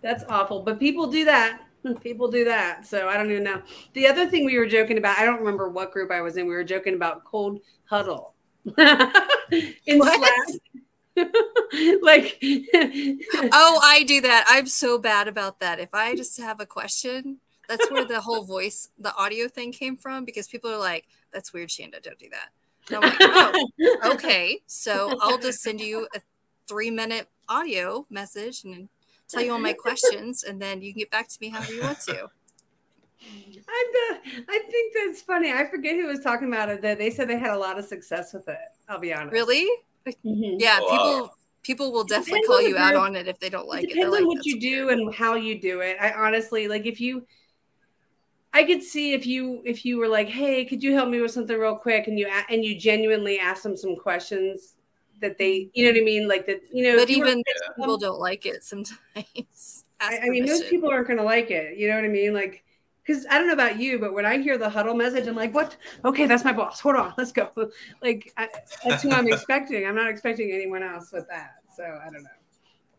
That's awful. But people do that. *laughs* People do that. So I don't even know. The other thing we were joking about, I don't remember what group I was in. We were joking about cold huddle. *laughs* in what? Slack. *laughs* like oh i do that i'm so bad about that if i just have a question that's where the whole voice the audio thing came from because people are like that's weird shanda don't do that like oh okay so i'll just send you a three minute audio message and tell you all my questions and then you can get back to me however you want to I, I think that's funny. I forget who was talking about it. That they said they had a lot of success with it. I'll be honest. Really? Mm-hmm. Yeah, oh, people people will definitely call you out on it if they don't like it. Depends on like, what you do weird. and how you do it. I honestly like if you I could see if you if you were like, "Hey, could you help me with something real quick?" and you and you genuinely ask them some questions that they, you know what I mean, like that, you know. But even people don't like it sometimes. *laughs* I, I mean, those people aren't going to like it. You know what I mean? Like, because I don't know about you, but when I hear the huddle message, I'm like, what? Okay, that's my boss. Hold on, let's go. *laughs* Like I, that's who I'm *laughs* expecting. I'm not expecting anyone else with that. So I don't know.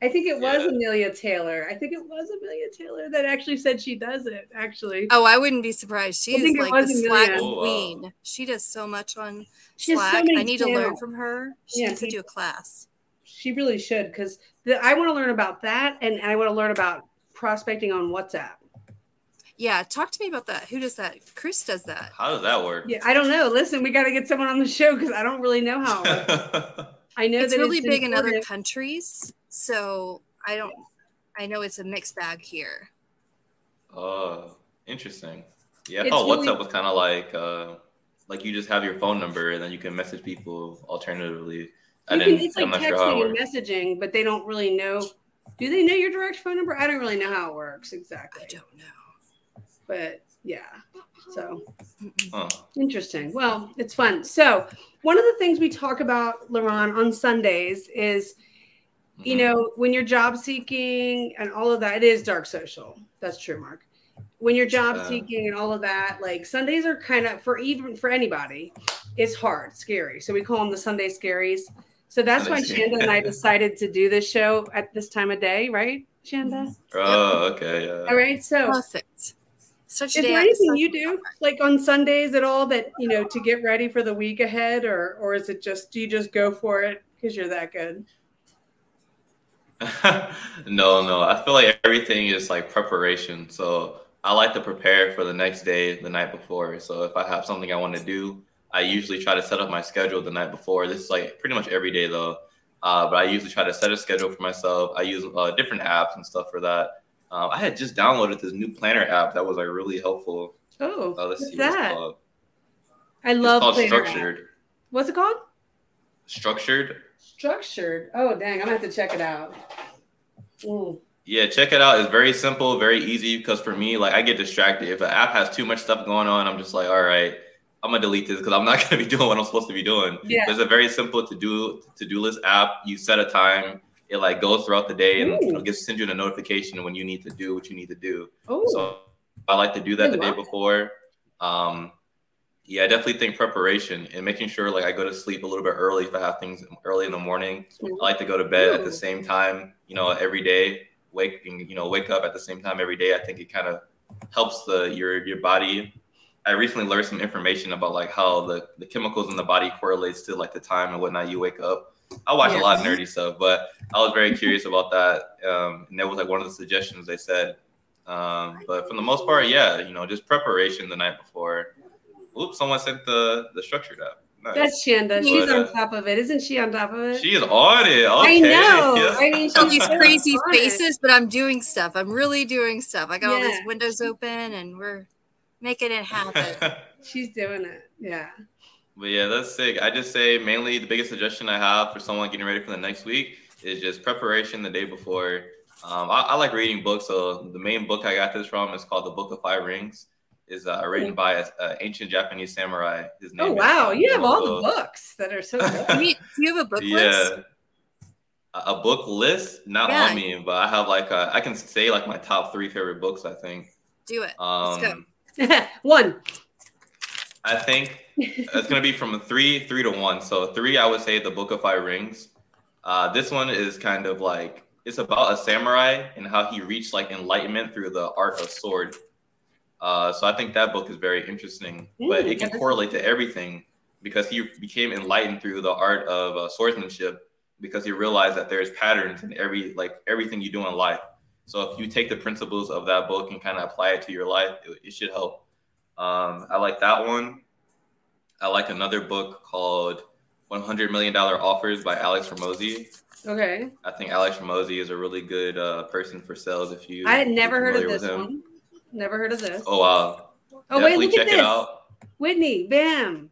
I think it was yeah. Amelia Taylor. I think it was Amelia Taylor that actually said she does it. Actually. Oh, I wouldn't be surprised. She is like the Slack oh, queen. She does so much on she Slack. So I need channels. to learn from her. She yeah, needs to do a class. She really should because I want to learn about that, and I want to learn about prospecting on WhatsApp. Yeah, talk to me about that. Who does that? Chris does that. How does that work? Yeah, I don't know. Listen, we got to get someone on the show because I don't really know how. *laughs* I know it's really it's big in other countries, so I don't. I know it's a mixed bag here. Oh, interesting. Yeah, I thought really, WhatsApp was kind of like, uh, like you just have your phone number and then you can message people alternatively. I didn't, can, it's like texting sure and messaging, but they don't really know. Do they know your direct phone number? I don't really know how it works exactly. I don't know but yeah. So interesting. Well, it's fun. So one of the things we talk about, Lauren, on Sundays is, you mm-hmm. know, when you're job seeking and all of that, it is dark social. That's true, Mark. When you're job seeking and all of that, like Sundays are kind of for even for anybody, it's hard, scary. So we call them the Sunday scaries. So that's why Shanda and I *laughs* decided to do this show at this time of day, right, Shanda? Oh, okay, yeah. All right, so perfect. Such is there anything you do like on Sundays at all that you know to get ready for the week ahead, or or is it just do you just go for it because you're that good? *laughs* no, no. I feel like everything is like preparation. So I like to prepare for the next day the night before. So if I have something I want to do, I usually try to set up my schedule the night before. This is like pretty much every day though. Uh, but I usually try to set a schedule for myself. I use uh, different apps and stuff for that. Um, I had just downloaded this new planner app that was like really helpful. Oh, uh, let's see that? I love it's called Structured. App. What's it called? Structured. Structured. Oh dang, I'm gonna have to check it out. Yeah, check it out. It's very simple, very easy. Because for me, like I get distracted. If an app has too much stuff going on, I'm just like, all right, I'm gonna delete this because I'm not *laughs* gonna be doing what I'm supposed to be doing. Yeah. There's a very simple to do to do list app. You set a time it like goes throughout the day and know, gets send you a notification when you need to do what you need to do. Ooh. So I like to do that the day before. Um, yeah, I definitely think preparation and making sure like I go to sleep a little bit early if I have things early in the morning. I like to go to bed at the same time, you know, every day. Wake you know wake up at the same time every day. I think it kind of helps the your your body. I recently learned some information about like how the the chemicals in the body correlates to like the time and whatnot you wake up. I watch yes. a lot of nerdy stuff, but I was very curious about that. Um, and that was like one of the suggestions they said. Um, but for the most part, yeah, you know, just preparation the night before. Oops, someone sent the the structured up. Nice. That's Shanda. She's on uh, top of it, isn't she? On top of it. She is on it. Okay. *laughs* I know. Yeah. I mean, she's these crazy faces, but I'm doing stuff. I'm really doing stuff. I got yeah. all these windows open, and we're making it happen. *laughs* she's doing it. Yeah. But yeah, that's sick. I just say mainly the biggest suggestion I have for someone getting ready for the next week is just preparation the day before. Um, I, I, like reading books, so the main book I got this from is called The Book of Five Rings. Is uh, written by an ancient Japanese samurai. His name. Oh wow, you have all the books that are so good. *laughs* do you have a book list? Yeah, a book list, not yeah. on me, but I have like a, I can say like my top three favorite books. I think. Do it. Um, Let's go. *laughs* One. I think it's gonna be from three, three to one. So three, I would say the Book of Five Rings. Uh, this one is kind of like it's about a samurai and how he reached like enlightenment through the art of sword. Uh, so I think that book is very interesting, Ooh, but it can correlate to everything because he became enlightened through the art of uh, swordsmanship because he realized that there's patterns in every like everything you do in life. So if you take the principles of that book and kind of apply it to your life, it, it should help. Um, I like that one. I like another book called 100 Million Dollar Offers by Alex Hormozi. Okay. I think Alex Hormozi is a really good uh, person for sales. If you, I had never heard of this one. Never heard of this. Oh wow. Oh Definitely wait, look check at this. It out. Whitney, bam.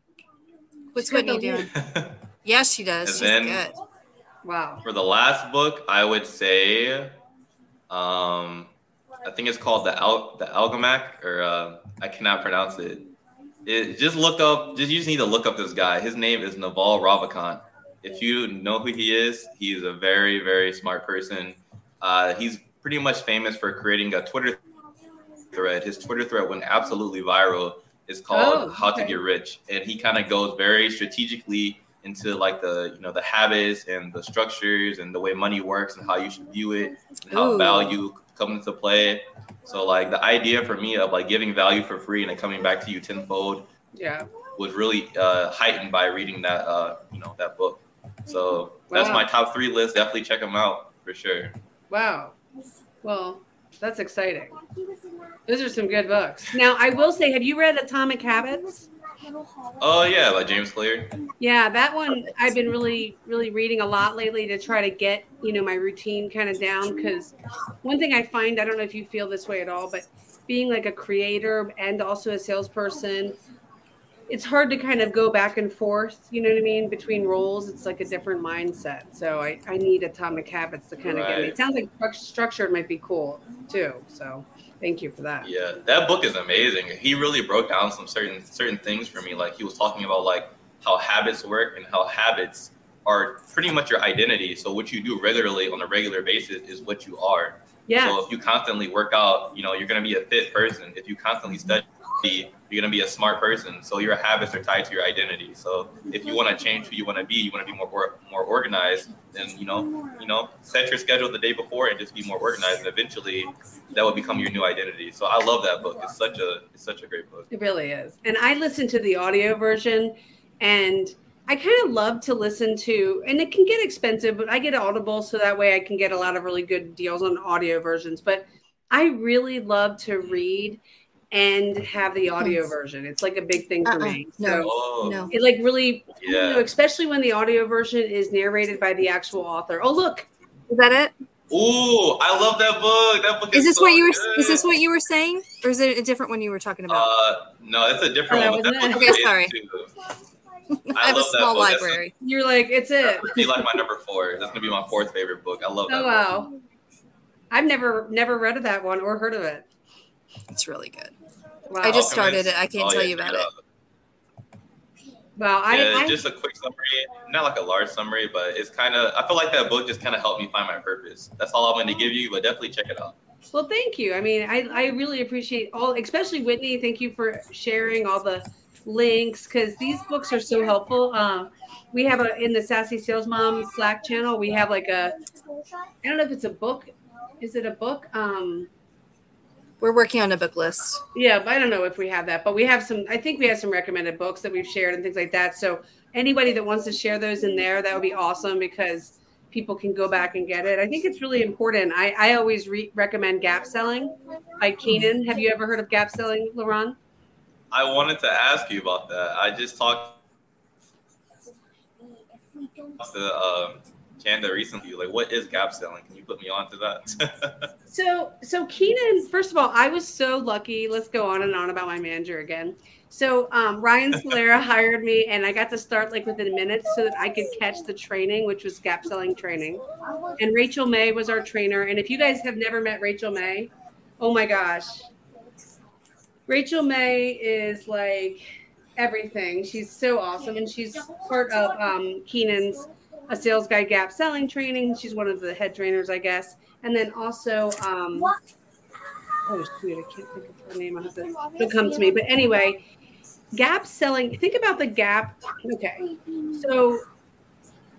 What's Whitney doing? *laughs* yes, she does. She's then, good. Wow. For the last book, I would say, um, I think it's called the Al- the Algomac, or uh, I cannot pronounce it. It, just look up. Just you just need to look up this guy. His name is Naval Ravikant. If you know who he is, he's a very very smart person. Uh, he's pretty much famous for creating a Twitter thread. His Twitter thread went absolutely viral. It's called Oh, How to. Get Rich, and he kind of goes very strategically into like the you know the habits and the structures and the way money works and how you should view it and how Ooh. value comes into play. So like the idea for me of like giving value for free and it coming back to you tenfold Yeah. was really uh, heightened by reading that uh, you know that book. So that's Wow. my top three list. Definitely check them out for sure. Wow. Well, that's exciting. Those are some good books. Now, I will say, have you read Atomic Habits? Oh yeah, by James Clear. Yeah, that one I've been really, really reading a lot lately to try to get, you know, my routine kind of down. Because one thing I find, I don't know if you feel this way at all, but being like a creator and also a salesperson, it's hard to kind of go back and forth, you know what I mean, between roles. It's like a different mindset. So I, I need Atomic Habits to kind of get me. It sounds like structured might be cool too. So thank you for that. Yeah, that book is amazing. He really broke down some certain certain things for me. Like he was talking about like how habits work and how habits are pretty much your identity. So what you do regularly on a regular basis is what you are. Yeah. So if you constantly work out, you know, you're gonna be a fit person. If you constantly study, you're gonna be a smart person. So your habits are tied to your identity. So if you want to change who you want to be, you want to be more more organized. Then you know, you know, set your schedule the day before and just be more organized. And eventually, that will become your new identity. So I love that book. It's such a it's such a great book. It really is. And I listen to the audio version and I kind of love to listen to, and it can get expensive, but I get Audible so that way I can get a lot of really good deals on audio versions. But I really love to read and have the audio version. It's like a big thing for Uh-uh, me. no. So Oh, No. it like really, you know, yeah. especially when the audio version is narrated by the actual author. Oh, look. Is that it? Ooh, I love that book. That book is, Is this so what you were? good. Is this what you were saying, or is it a different one you were talking about? Uh, no, it's a different Oh, one. that But that wasn't book it? is Okay, sorry. too. *laughs* I have a small book. That's library. You're like, it's it. That's *laughs* gonna be like my number four. That's gonna be my fourth favorite book. I love that. Oh, book. wow. I've never, never read of that one or heard of it. It's really good. Wow. I just started it. I can't Oh, tell yeah, you about check it. out. Wow. I, yeah, I just a quick summary, not like a large summary, but it's kind of. I feel like that book just kind of helped me find my purpose. That's all I'm going to give you, but definitely check it out. Well, thank you. I mean, I, I really appreciate all, especially Whitney. Thank you for sharing all the links because these books are so helpful. Um, we have a in the SaaSy Sales Mom Slack channel. We have like a, I don't know if it's a book. Is it a book? Um, We're working on a book list. yeah, I don't know if we have that, but we have some. I think we have some recommended books that we've shared and things like that. So anybody that wants to share those in there, that would be awesome because people can go back and get it. I think it's really important. I I always re- recommend Gap Selling by Keenan. Have you ever heard of Gap Selling, LeRon? I wanted to ask you about that. I just talked to um, Shanda recently. Like, what is gap selling? Can you put me on to that? *laughs* So, so Keenan, first of all, I was so lucky. Let's go on and on about my manager again. So, um, Ryan Solera *laughs* hired me, and I got to start like within minutes so that I could catch the training, which was gap selling training. And Rachel May was our trainer. And if you guys have never met Rachel May, oh my gosh, Rachel May is like everything. She's so awesome, and she's part of um, Keenan's a sales guy gap selling training. She's one of the head trainers, I guess. And then also, um, oh shoot, I can't think of her name. I have to, it'll come to me. But anyway, gap selling. Think about the gap. Okay, so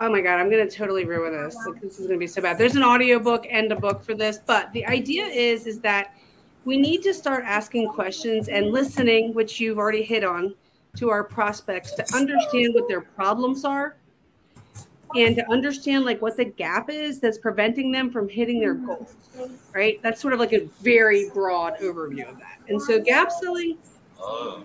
oh my god, I'm gonna totally ruin this. Like, this is gonna be so bad. There's an audiobook and a book for this, but the idea is is that we need to start asking questions and listening, which you've already hit on, to our prospects to understand what their problems are and to understand like what the gap is that's preventing them from hitting their goals right that's sort of like a very broad overview of that and so gap selling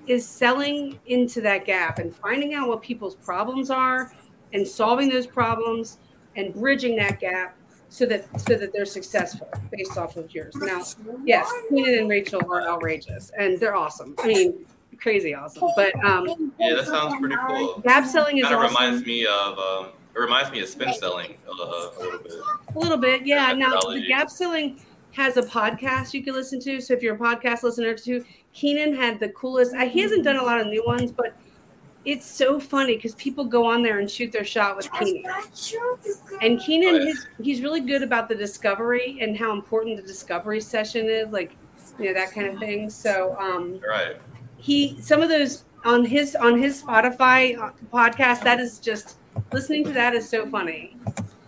is selling into that gap and finding out what people's problems are and solving those problems and bridging that gap so that so that they're successful based off of yours now yes Keenan and rachel are outrageous and they're awesome i mean crazy awesome but um yeah, that sounds pretty cool. gap selling is Kind of awesome. reminds me of. Um, it reminds me of spin selling uh, a little bit. A little bit, yeah. Now the gap selling has a podcast you can listen to. So if you're a podcast listener too, Keenan had the coolest. I, he hasn't done a lot of new ones, but it's so funny because people go on there and shoot their shot with Keenan. And Keenan, Oh, yeah. he's, he's really good about the discovery and how important the discovery session is. Like you know that kind of thing. So um, right. He some of those on his on his Spotify uh, podcast. That is just listening to that is so funny.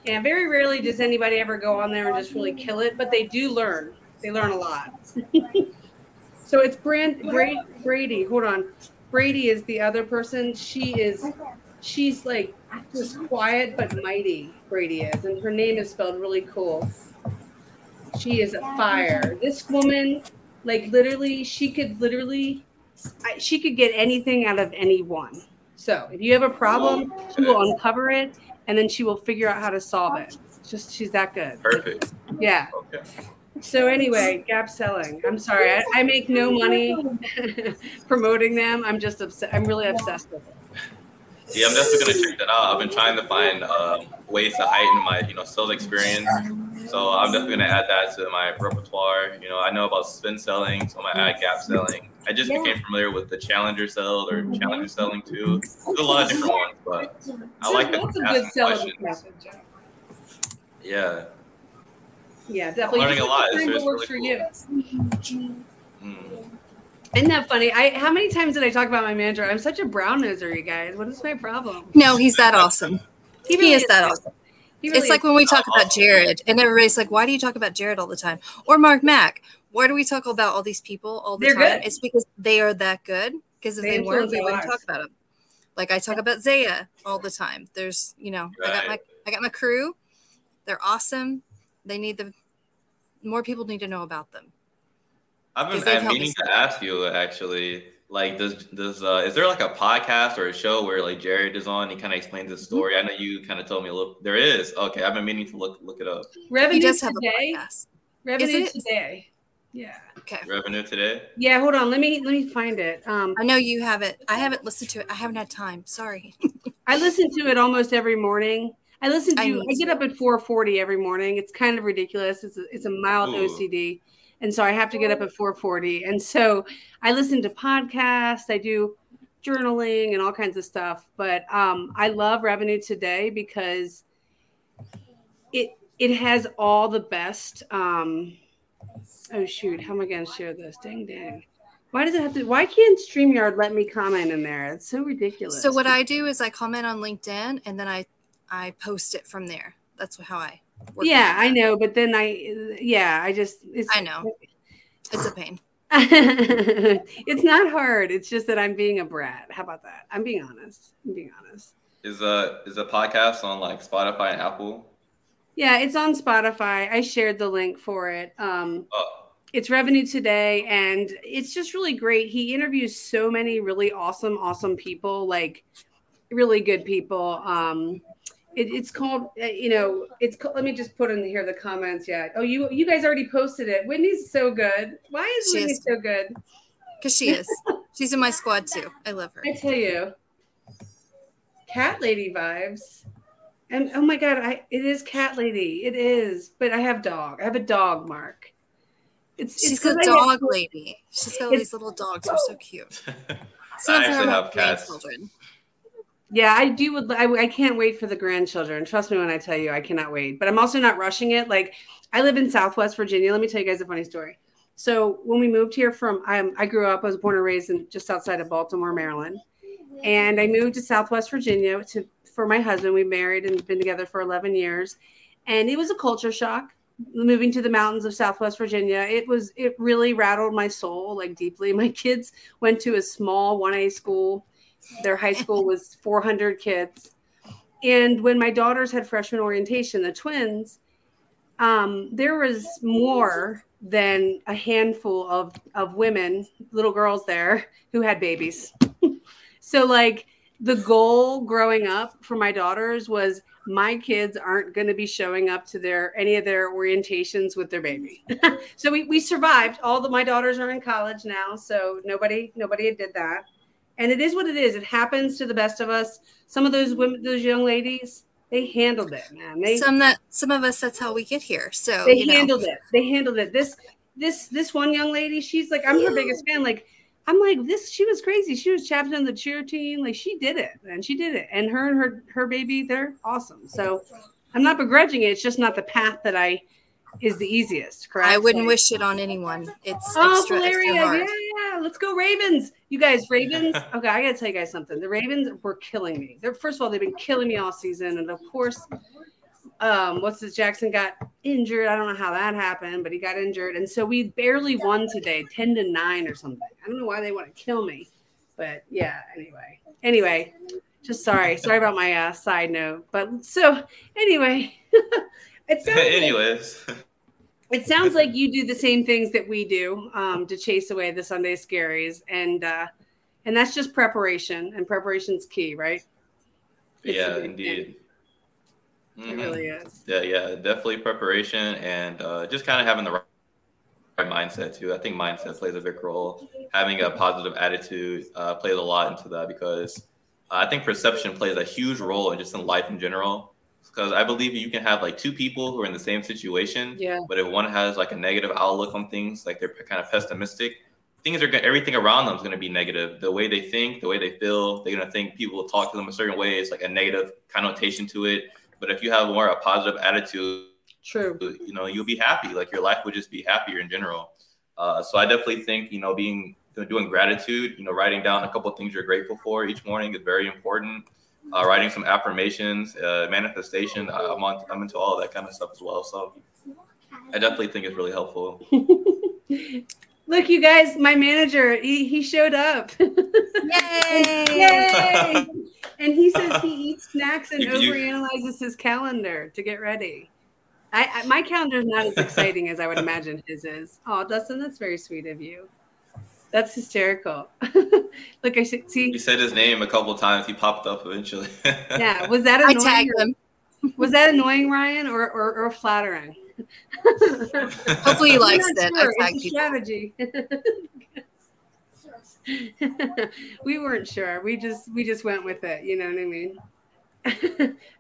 And very rarely does anybody ever go on there and just really kill it, but they do learn. They learn a lot. so it's Brand Brady, Brady. Hold on. Brady is the other person. She is she's like just quiet but mighty. Brady is, and her name is spelled really cool. She is a fire. This woman, like literally, she could literally, she could get anything out of anyone. So if you have a problem, she will uncover it, and then she will figure out how to solve it. It's just she's that good. Perfect. Yeah. Okay. So anyway, gap selling. I'm sorry, I, I make no money *laughs* promoting them. I'm just obsessed. I'm really obsessed with it. Yeah, I'm definitely gonna check that out. I've been trying to find uh, ways to heighten my, you know, sales experience. So I'm definitely gonna add that to my repertoire. You know, I know about spin selling, so might add gap selling. I just became familiar with the challenger sell or challenger selling too. There's a lot of different ones, but I like the asking questions. Yeah. Yeah, definitely. I'm learning a lot. It's really for cool. you. Mm. Isn't that funny? I how many times did I talk about my manager? I'm such a brown noser, you guys. What is my problem? No, he's that awesome. He, really he is, is, that awesome. Really it's like when we talk about Jared, and everybody's like, "Why do you talk about Jared all the time?" Or Mark Mack. Why do we talk about all these people all the They're time? Good. It's because they are that good. Because if they, they weren't, we wouldn't talk about them. Like I talk about Zaya all the time. There's, you know, right. I got my I got my crew. They're awesome. They need the more people need to know about them. I've been I'm meaning to ask you actually. Like, does does uh, is there like a podcast or a show where like Jared is on? He kind of explains the mm-hmm. story. I know you kind of told me a little. There is. Okay, I've been meaning to look look it up. Revenue does today. Have a podcast. Revenue today. Yeah. Okay. Revenue today. Yeah. Hold on. Let me let me find it. Um, I know you have it. I haven't listened to it. I haven't had time. Sorry. I listen to it almost every morning. I listen to. I, I get up at four forty every morning. It's kind of ridiculous. It's a, it's a mild Ooh. OCD and so I have to get up at 4:40. And so I listen to podcasts, I do journaling and all kinds of stuff. But um, I love Revenue Today because it it has all the best. Um, oh shoot, how am I going to share this? Dang, dang. Why does it have to? Why can't Streamyard let me comment in there? It's so ridiculous. So what I do is I comment on LinkedIn and then I I post it from there. That's how I yeah, I know, but then I, yeah, I just, I know, it's a pain. *laughs* it's not hard. It's just that I'm being a brat. How about that? I'm being honest. I'm being honest. Is a is a podcast on like Spotify and Apple? Yeah, it's on Spotify. I shared the link for it. Um, oh. It's Revenue Today, and it's just really great. He interviews so many really awesome, awesome people, like really good people. Um, it, it's called, uh, you know, it's. Called, let me just put in here the comments. Yeah. Oh, you you guys already posted it. Whitney's so good. Why is she Whitney is. so good? Because she is. She's in my squad too. I love her. I tell you, cat lady vibes. And oh my god, I it is cat lady. It is, but I have dog. I have a dog, Mark. It's she's a dog have, lady. She's got all these little dogs. They're so cute. *laughs* so I actually have cats. Children. Yeah, I do. Would I, I can't wait for the grandchildren. Trust me when I tell you, I cannot wait. But I'm also not rushing it. Like I live in Southwest Virginia. Let me tell you guys a funny story. So when we moved here from, um, I grew up. I was born and raised in just outside of Baltimore, Maryland, and I moved to Southwest Virginia to for my husband. We married and been together for 11 years, and it was a culture shock moving to the mountains of Southwest Virginia. It was it really rattled my soul like deeply. *laughs* My kids went to a small 1A school their high school was 400 kids. And when my daughters had freshman orientation, the twins, um, there was more than a handful of, of women, little girls there who had babies. *laughs* so, like, the goal growing up for my daughters was my kids aren't going to be showing up to their any of their orientations with their baby. *laughs* so we, we survived. All the my daughters are in college now, so nobody nobody did that and it is what it is. It happens to the best of us. Some of those women, those young ladies, they handled it, man. They, some that some of us, that's how we get here. So they handled know. it. They handled it. This this this one young lady, she's like, I'm her biggest fan. Like, I'm like this. She was crazy. She was captain of the cheer team. Like, she did it, and she did it. And her and her her baby, they're awesome. So I'm not begrudging it. It's just not the path that I is the easiest, correct? I wouldn't like, wish it on anyone. It's oh, extra, Valeria, extra yeah, yeah. Let's go Ravens. You guys, Ravens. *laughs* okay, I gotta tell you guys something. The Ravens were killing me. They're first of all, they've been killing me all season, and of course, um, what's this? Jackson got injured. I don't know how that happened, but he got injured, and so we barely won today, ten to nine or something. I don't know why they want to kill me, but yeah. Anyway, anyway, just sorry, sorry about my uh, side note. But so anyway, *laughs* it sounds *laughs* anyways. Like, it sounds like *laughs* you do the same things that we do um, to chase away the Sunday scaries, and uh, and that's just preparation, and preparation's key, right? It's yeah, indeed. Mm-hmm. It really is. Yeah, yeah, definitely preparation, and uh, just kind of having the right mindset too. I think mindset plays a big role. Having a positive attitude uh, plays a lot into that because I think perception plays a huge role in just in life in general because I believe you can have like two people who are in the same situation. Yeah. But if one has like a negative outlook on things, like they're kind of pessimistic, things are everything around them is going to be negative. The way they think, the way they feel, they're going to think people will talk to them a certain way. It's like a negative connotation to it. But if you have more a positive attitude, true, you know, you'll be happy. Like your life would just be happier in general. Uh, so I definitely think you know being doing gratitude, you know, writing down a couple things you're grateful for each morning is very important uh, writing some affirmations, uh, manifestation. Uh, I'm, on, I'm into all of that kind of stuff as well. So I definitely think it's really helpful. *laughs* Look, you guys, my manager, he, he showed up. Yay! *laughs* Yay! and he says he *laughs* eats snacks and you, overanalyzes his calendar to get ready. I, I my calendar is not as exciting as I would imagine his is. Oh, Dustin, that's very sweet of you. That's hysterical. *laughs* Look, I see. You said his name a couple times. He popped up eventually. yeah, was that *laughs* annoying? I tagged him. Was that annoying, Ryan, or or, or flattering? *laughs* Hopefully, he likes it. Sure. It's a strategy. we weren't sure. We just we just went with it. You know what I mean?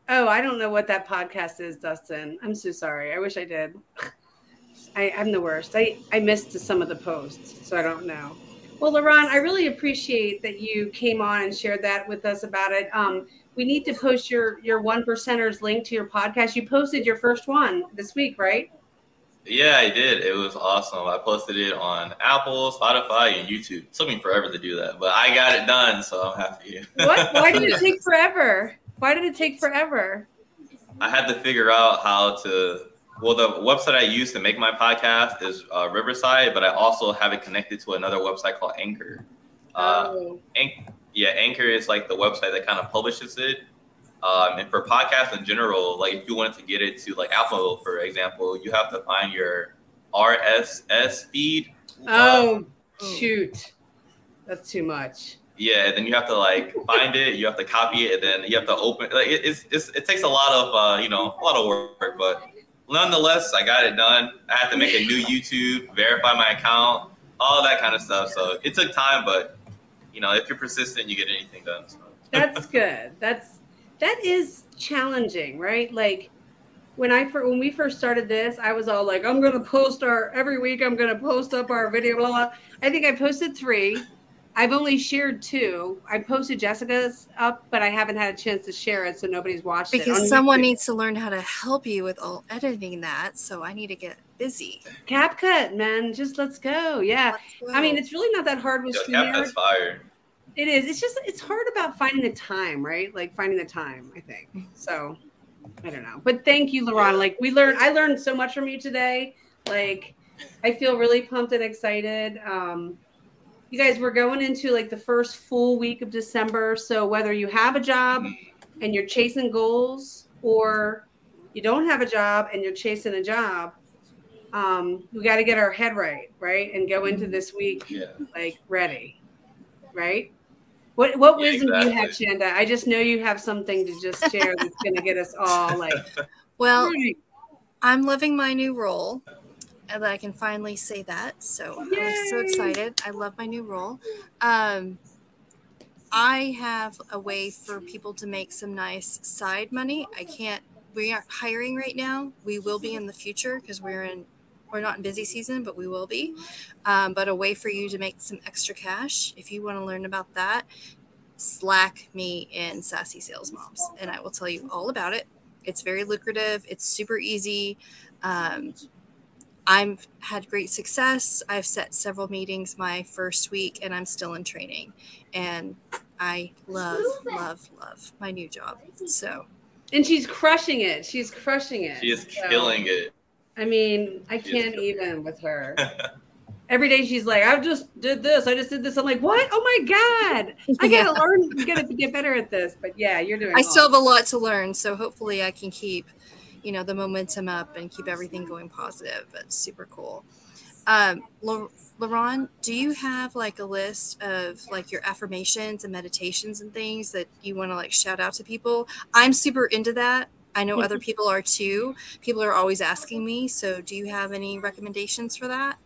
oh, I don't know what that podcast is, Dustin. I'm so sorry. I wish I did. I, am the worst. I, I missed some of the posts, so I don't know. Well, LeRon, I really appreciate that you came on and shared that with us about it. Um, we need to post your your one percenters link to your podcast. You posted your first one this week, right? Yeah, I did. It was awesome. I posted it on Apple, Spotify, and YouTube. It took me forever to do that, but I got it done, so I'm happy. what? Why did it *laughs* take forever? Why did it take forever? I had to figure out how to well, the website I use to make my podcast is uh, Riverside, but I also have it connected to another website called Anchor. Uh, oh. Anch- yeah, Anchor is like the website that kind of publishes it. Um, and for podcasts in general, like if you wanted to get it to like Apple, for example, you have to find your RSS feed. Oh, um, shoot. That's too much. Yeah, then you have to like find it, you have to copy it, and then you have to open. Like it, it's, it's, it takes a lot of uh, you know a lot of work, but nonetheless, I got it done. I had to make a new YouTube, verify my account, all that kind of stuff. So it took time, but you know, if you're persistent, you get anything done. So. *laughs* That's good. That's that is challenging, right? Like when I when we first started this, I was all like, I'm gonna post our every week. I'm gonna post up our video. Blah, blah. I think I posted three. I've only shared two. I posted Jessica's up, but I haven't had a chance to share it, so nobody's watched because it. Because someone needs to learn how to help you with all editing that. So I need to get busy. CapCut, man, just let's go. Yeah, let's go. I mean, it's really not that hard with Yo, CapCut's fire. It is. It's just it's hard about finding the time, right? Like finding the time. I think so. I don't know, but thank you, LeRon. Like we learned, I learned so much from you today. Like I feel really pumped and excited. Um, you guys we're going into like the first full week of december so whether you have a job and you're chasing goals or you don't have a job and you're chasing a job um, we got to get our head right right and go into this week yeah. like ready right? What what yeah, wisdom exactly. do you have shanda i just know you have something to just share that's going to get us all like *laughs* well i'm loving my new role that I can finally say that. So Yay! I'm so excited. I love my new role. Um, I have a way for people to make some nice side money. I can't. We aren't hiring right now. We will be in the future because we're in. We're not in busy season, but we will be. Um, but a way for you to make some extra cash. If you want to learn about that, slack me in SaaSy Sales Moms, and I will tell you all about it. It's very lucrative. It's super easy. Um, I've had great success. I've set several meetings my first week, and I'm still in training. And I love, love, love my new job. So, and she's crushing it. She's crushing it. She is so, killing it. I mean, I she can't even with her. *laughs* Every day she's like, I just did this. I just did this. I'm like, what? Oh my God. I gotta *laughs* yeah. learn, gotta get better at this. But yeah, you're doing I awesome. still have a lot to learn. So hopefully I can keep, you know, the momentum up and keep everything going positive. It's super cool. Um, LeRon, do you have like a list of like your affirmations and meditations and things that you want to like shout out to people? I'm super into that. I know other *laughs* people are too. People are always asking me. So, do you have any recommendations for that?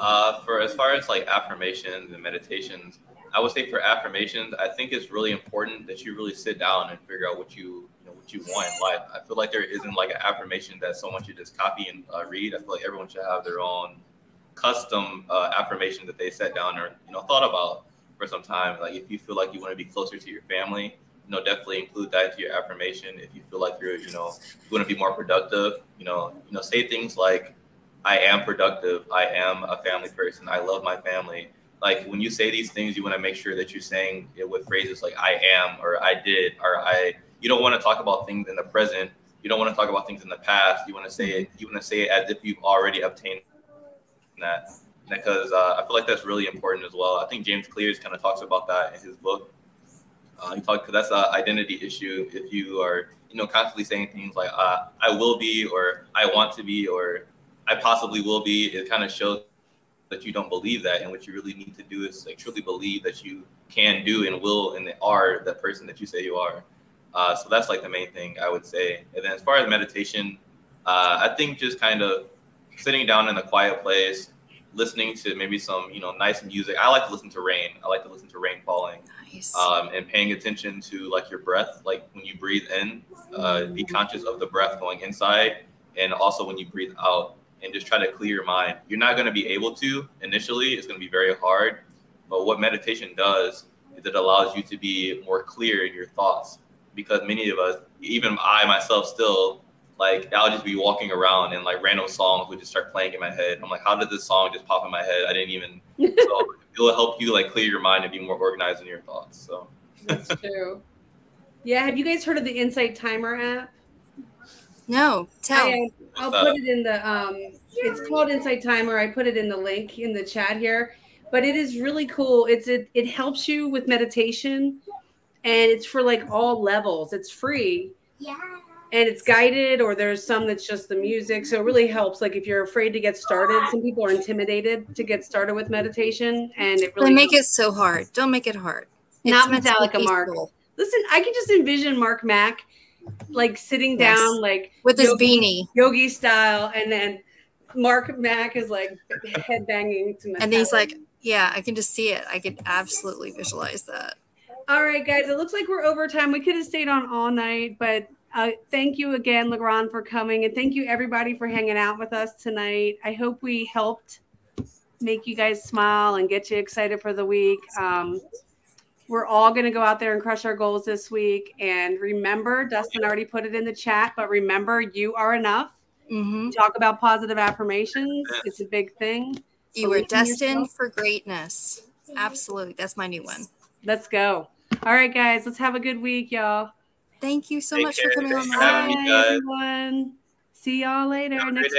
Uh, for as far as like affirmations and meditations, I would say for affirmations, I think it's really important that you really sit down and figure out what you what you want in life. I feel like there isn't like an affirmation that someone should just copy and uh, read. I feel like everyone should have their own custom uh, affirmation that they set down or you know thought about for some time. Like if you feel like you want to be closer to your family, you know definitely include that into your affirmation. If you feel like you're you know you want to be more productive, you know you know say things like I am productive. I am a family person. I love my family. Like when you say these things, you want to make sure that you're saying it with phrases like I am or I did or I you don't want to talk about things in the present. You don't want to talk about things in the past. You want to say it. You want to say it as if you've already obtained that. Because uh, I feel like that's really important as well. I think James Clears kind of talks about that in his book. Uh, he talked because that's an identity issue. If you are, you know, constantly saying things like uh, "I will be" or "I want to be" or "I possibly will be," it kind of shows that you don't believe that. And what you really need to do is like truly believe that you can do and will and are the person that you say you are. Uh, so that's like the main thing I would say. And then as far as meditation, uh, I think just kind of sitting down in a quiet place, listening to maybe some you know nice music. I like to listen to rain. I like to listen to rain falling. Nice. Um, and paying attention to like your breath, like when you breathe in, uh, be conscious of the breath going inside, and also when you breathe out, and just try to clear your mind. You're not going to be able to initially. It's going to be very hard. But what meditation does is it allows you to be more clear in your thoughts because many of us, even I myself, still like I'll just be walking around and like random songs would just start playing in my head. I'm like, how did this song just pop in my head? I didn't even. *laughs* so it will help you like clear your mind and be more organized in your thoughts. So that's true. Yeah, have you guys heard of the Insight Timer app? No, tell. I, will put it in the. um It's called Insight Timer. I put it in the link in the chat here, but it is really cool. It's it it helps you with meditation and it's for like all levels. It's free. Yeah. And it's guided, or there's some that's just the music. So it really helps. Like if you're afraid to get started, some people are intimidated to get started with meditation, and it really they make helps. it so hard. Don't make it hard. It's Not Metallica, Mark. Listen, I can just envision Mark Mack like sitting yes. down, like with his beanie, yogi style, and then Mark Mack is like head banging to Metallica. And he's like, "Yeah, I can just see it. I can absolutely visualize that." All right, guys. It looks like we're over time. We could have stayed on all night, but uh, thank you again, LeRon, for coming, and thank you everybody for hanging out with us tonight. I hope we helped make you guys smile and get you excited for the week. Um, we're all going to go out there and crush our goals this week. And remember, Dustin already put it in the chat, but remember, you are enough. Mm-hmm. Talk about positive affirmations. It's a big thing. You are destined for greatness. Absolutely. That's my new one. Let's go. All right, guys, let's have a good week, y'all. Thank you so Take much care. for coming on. Bye, everyone. See y'all later. Next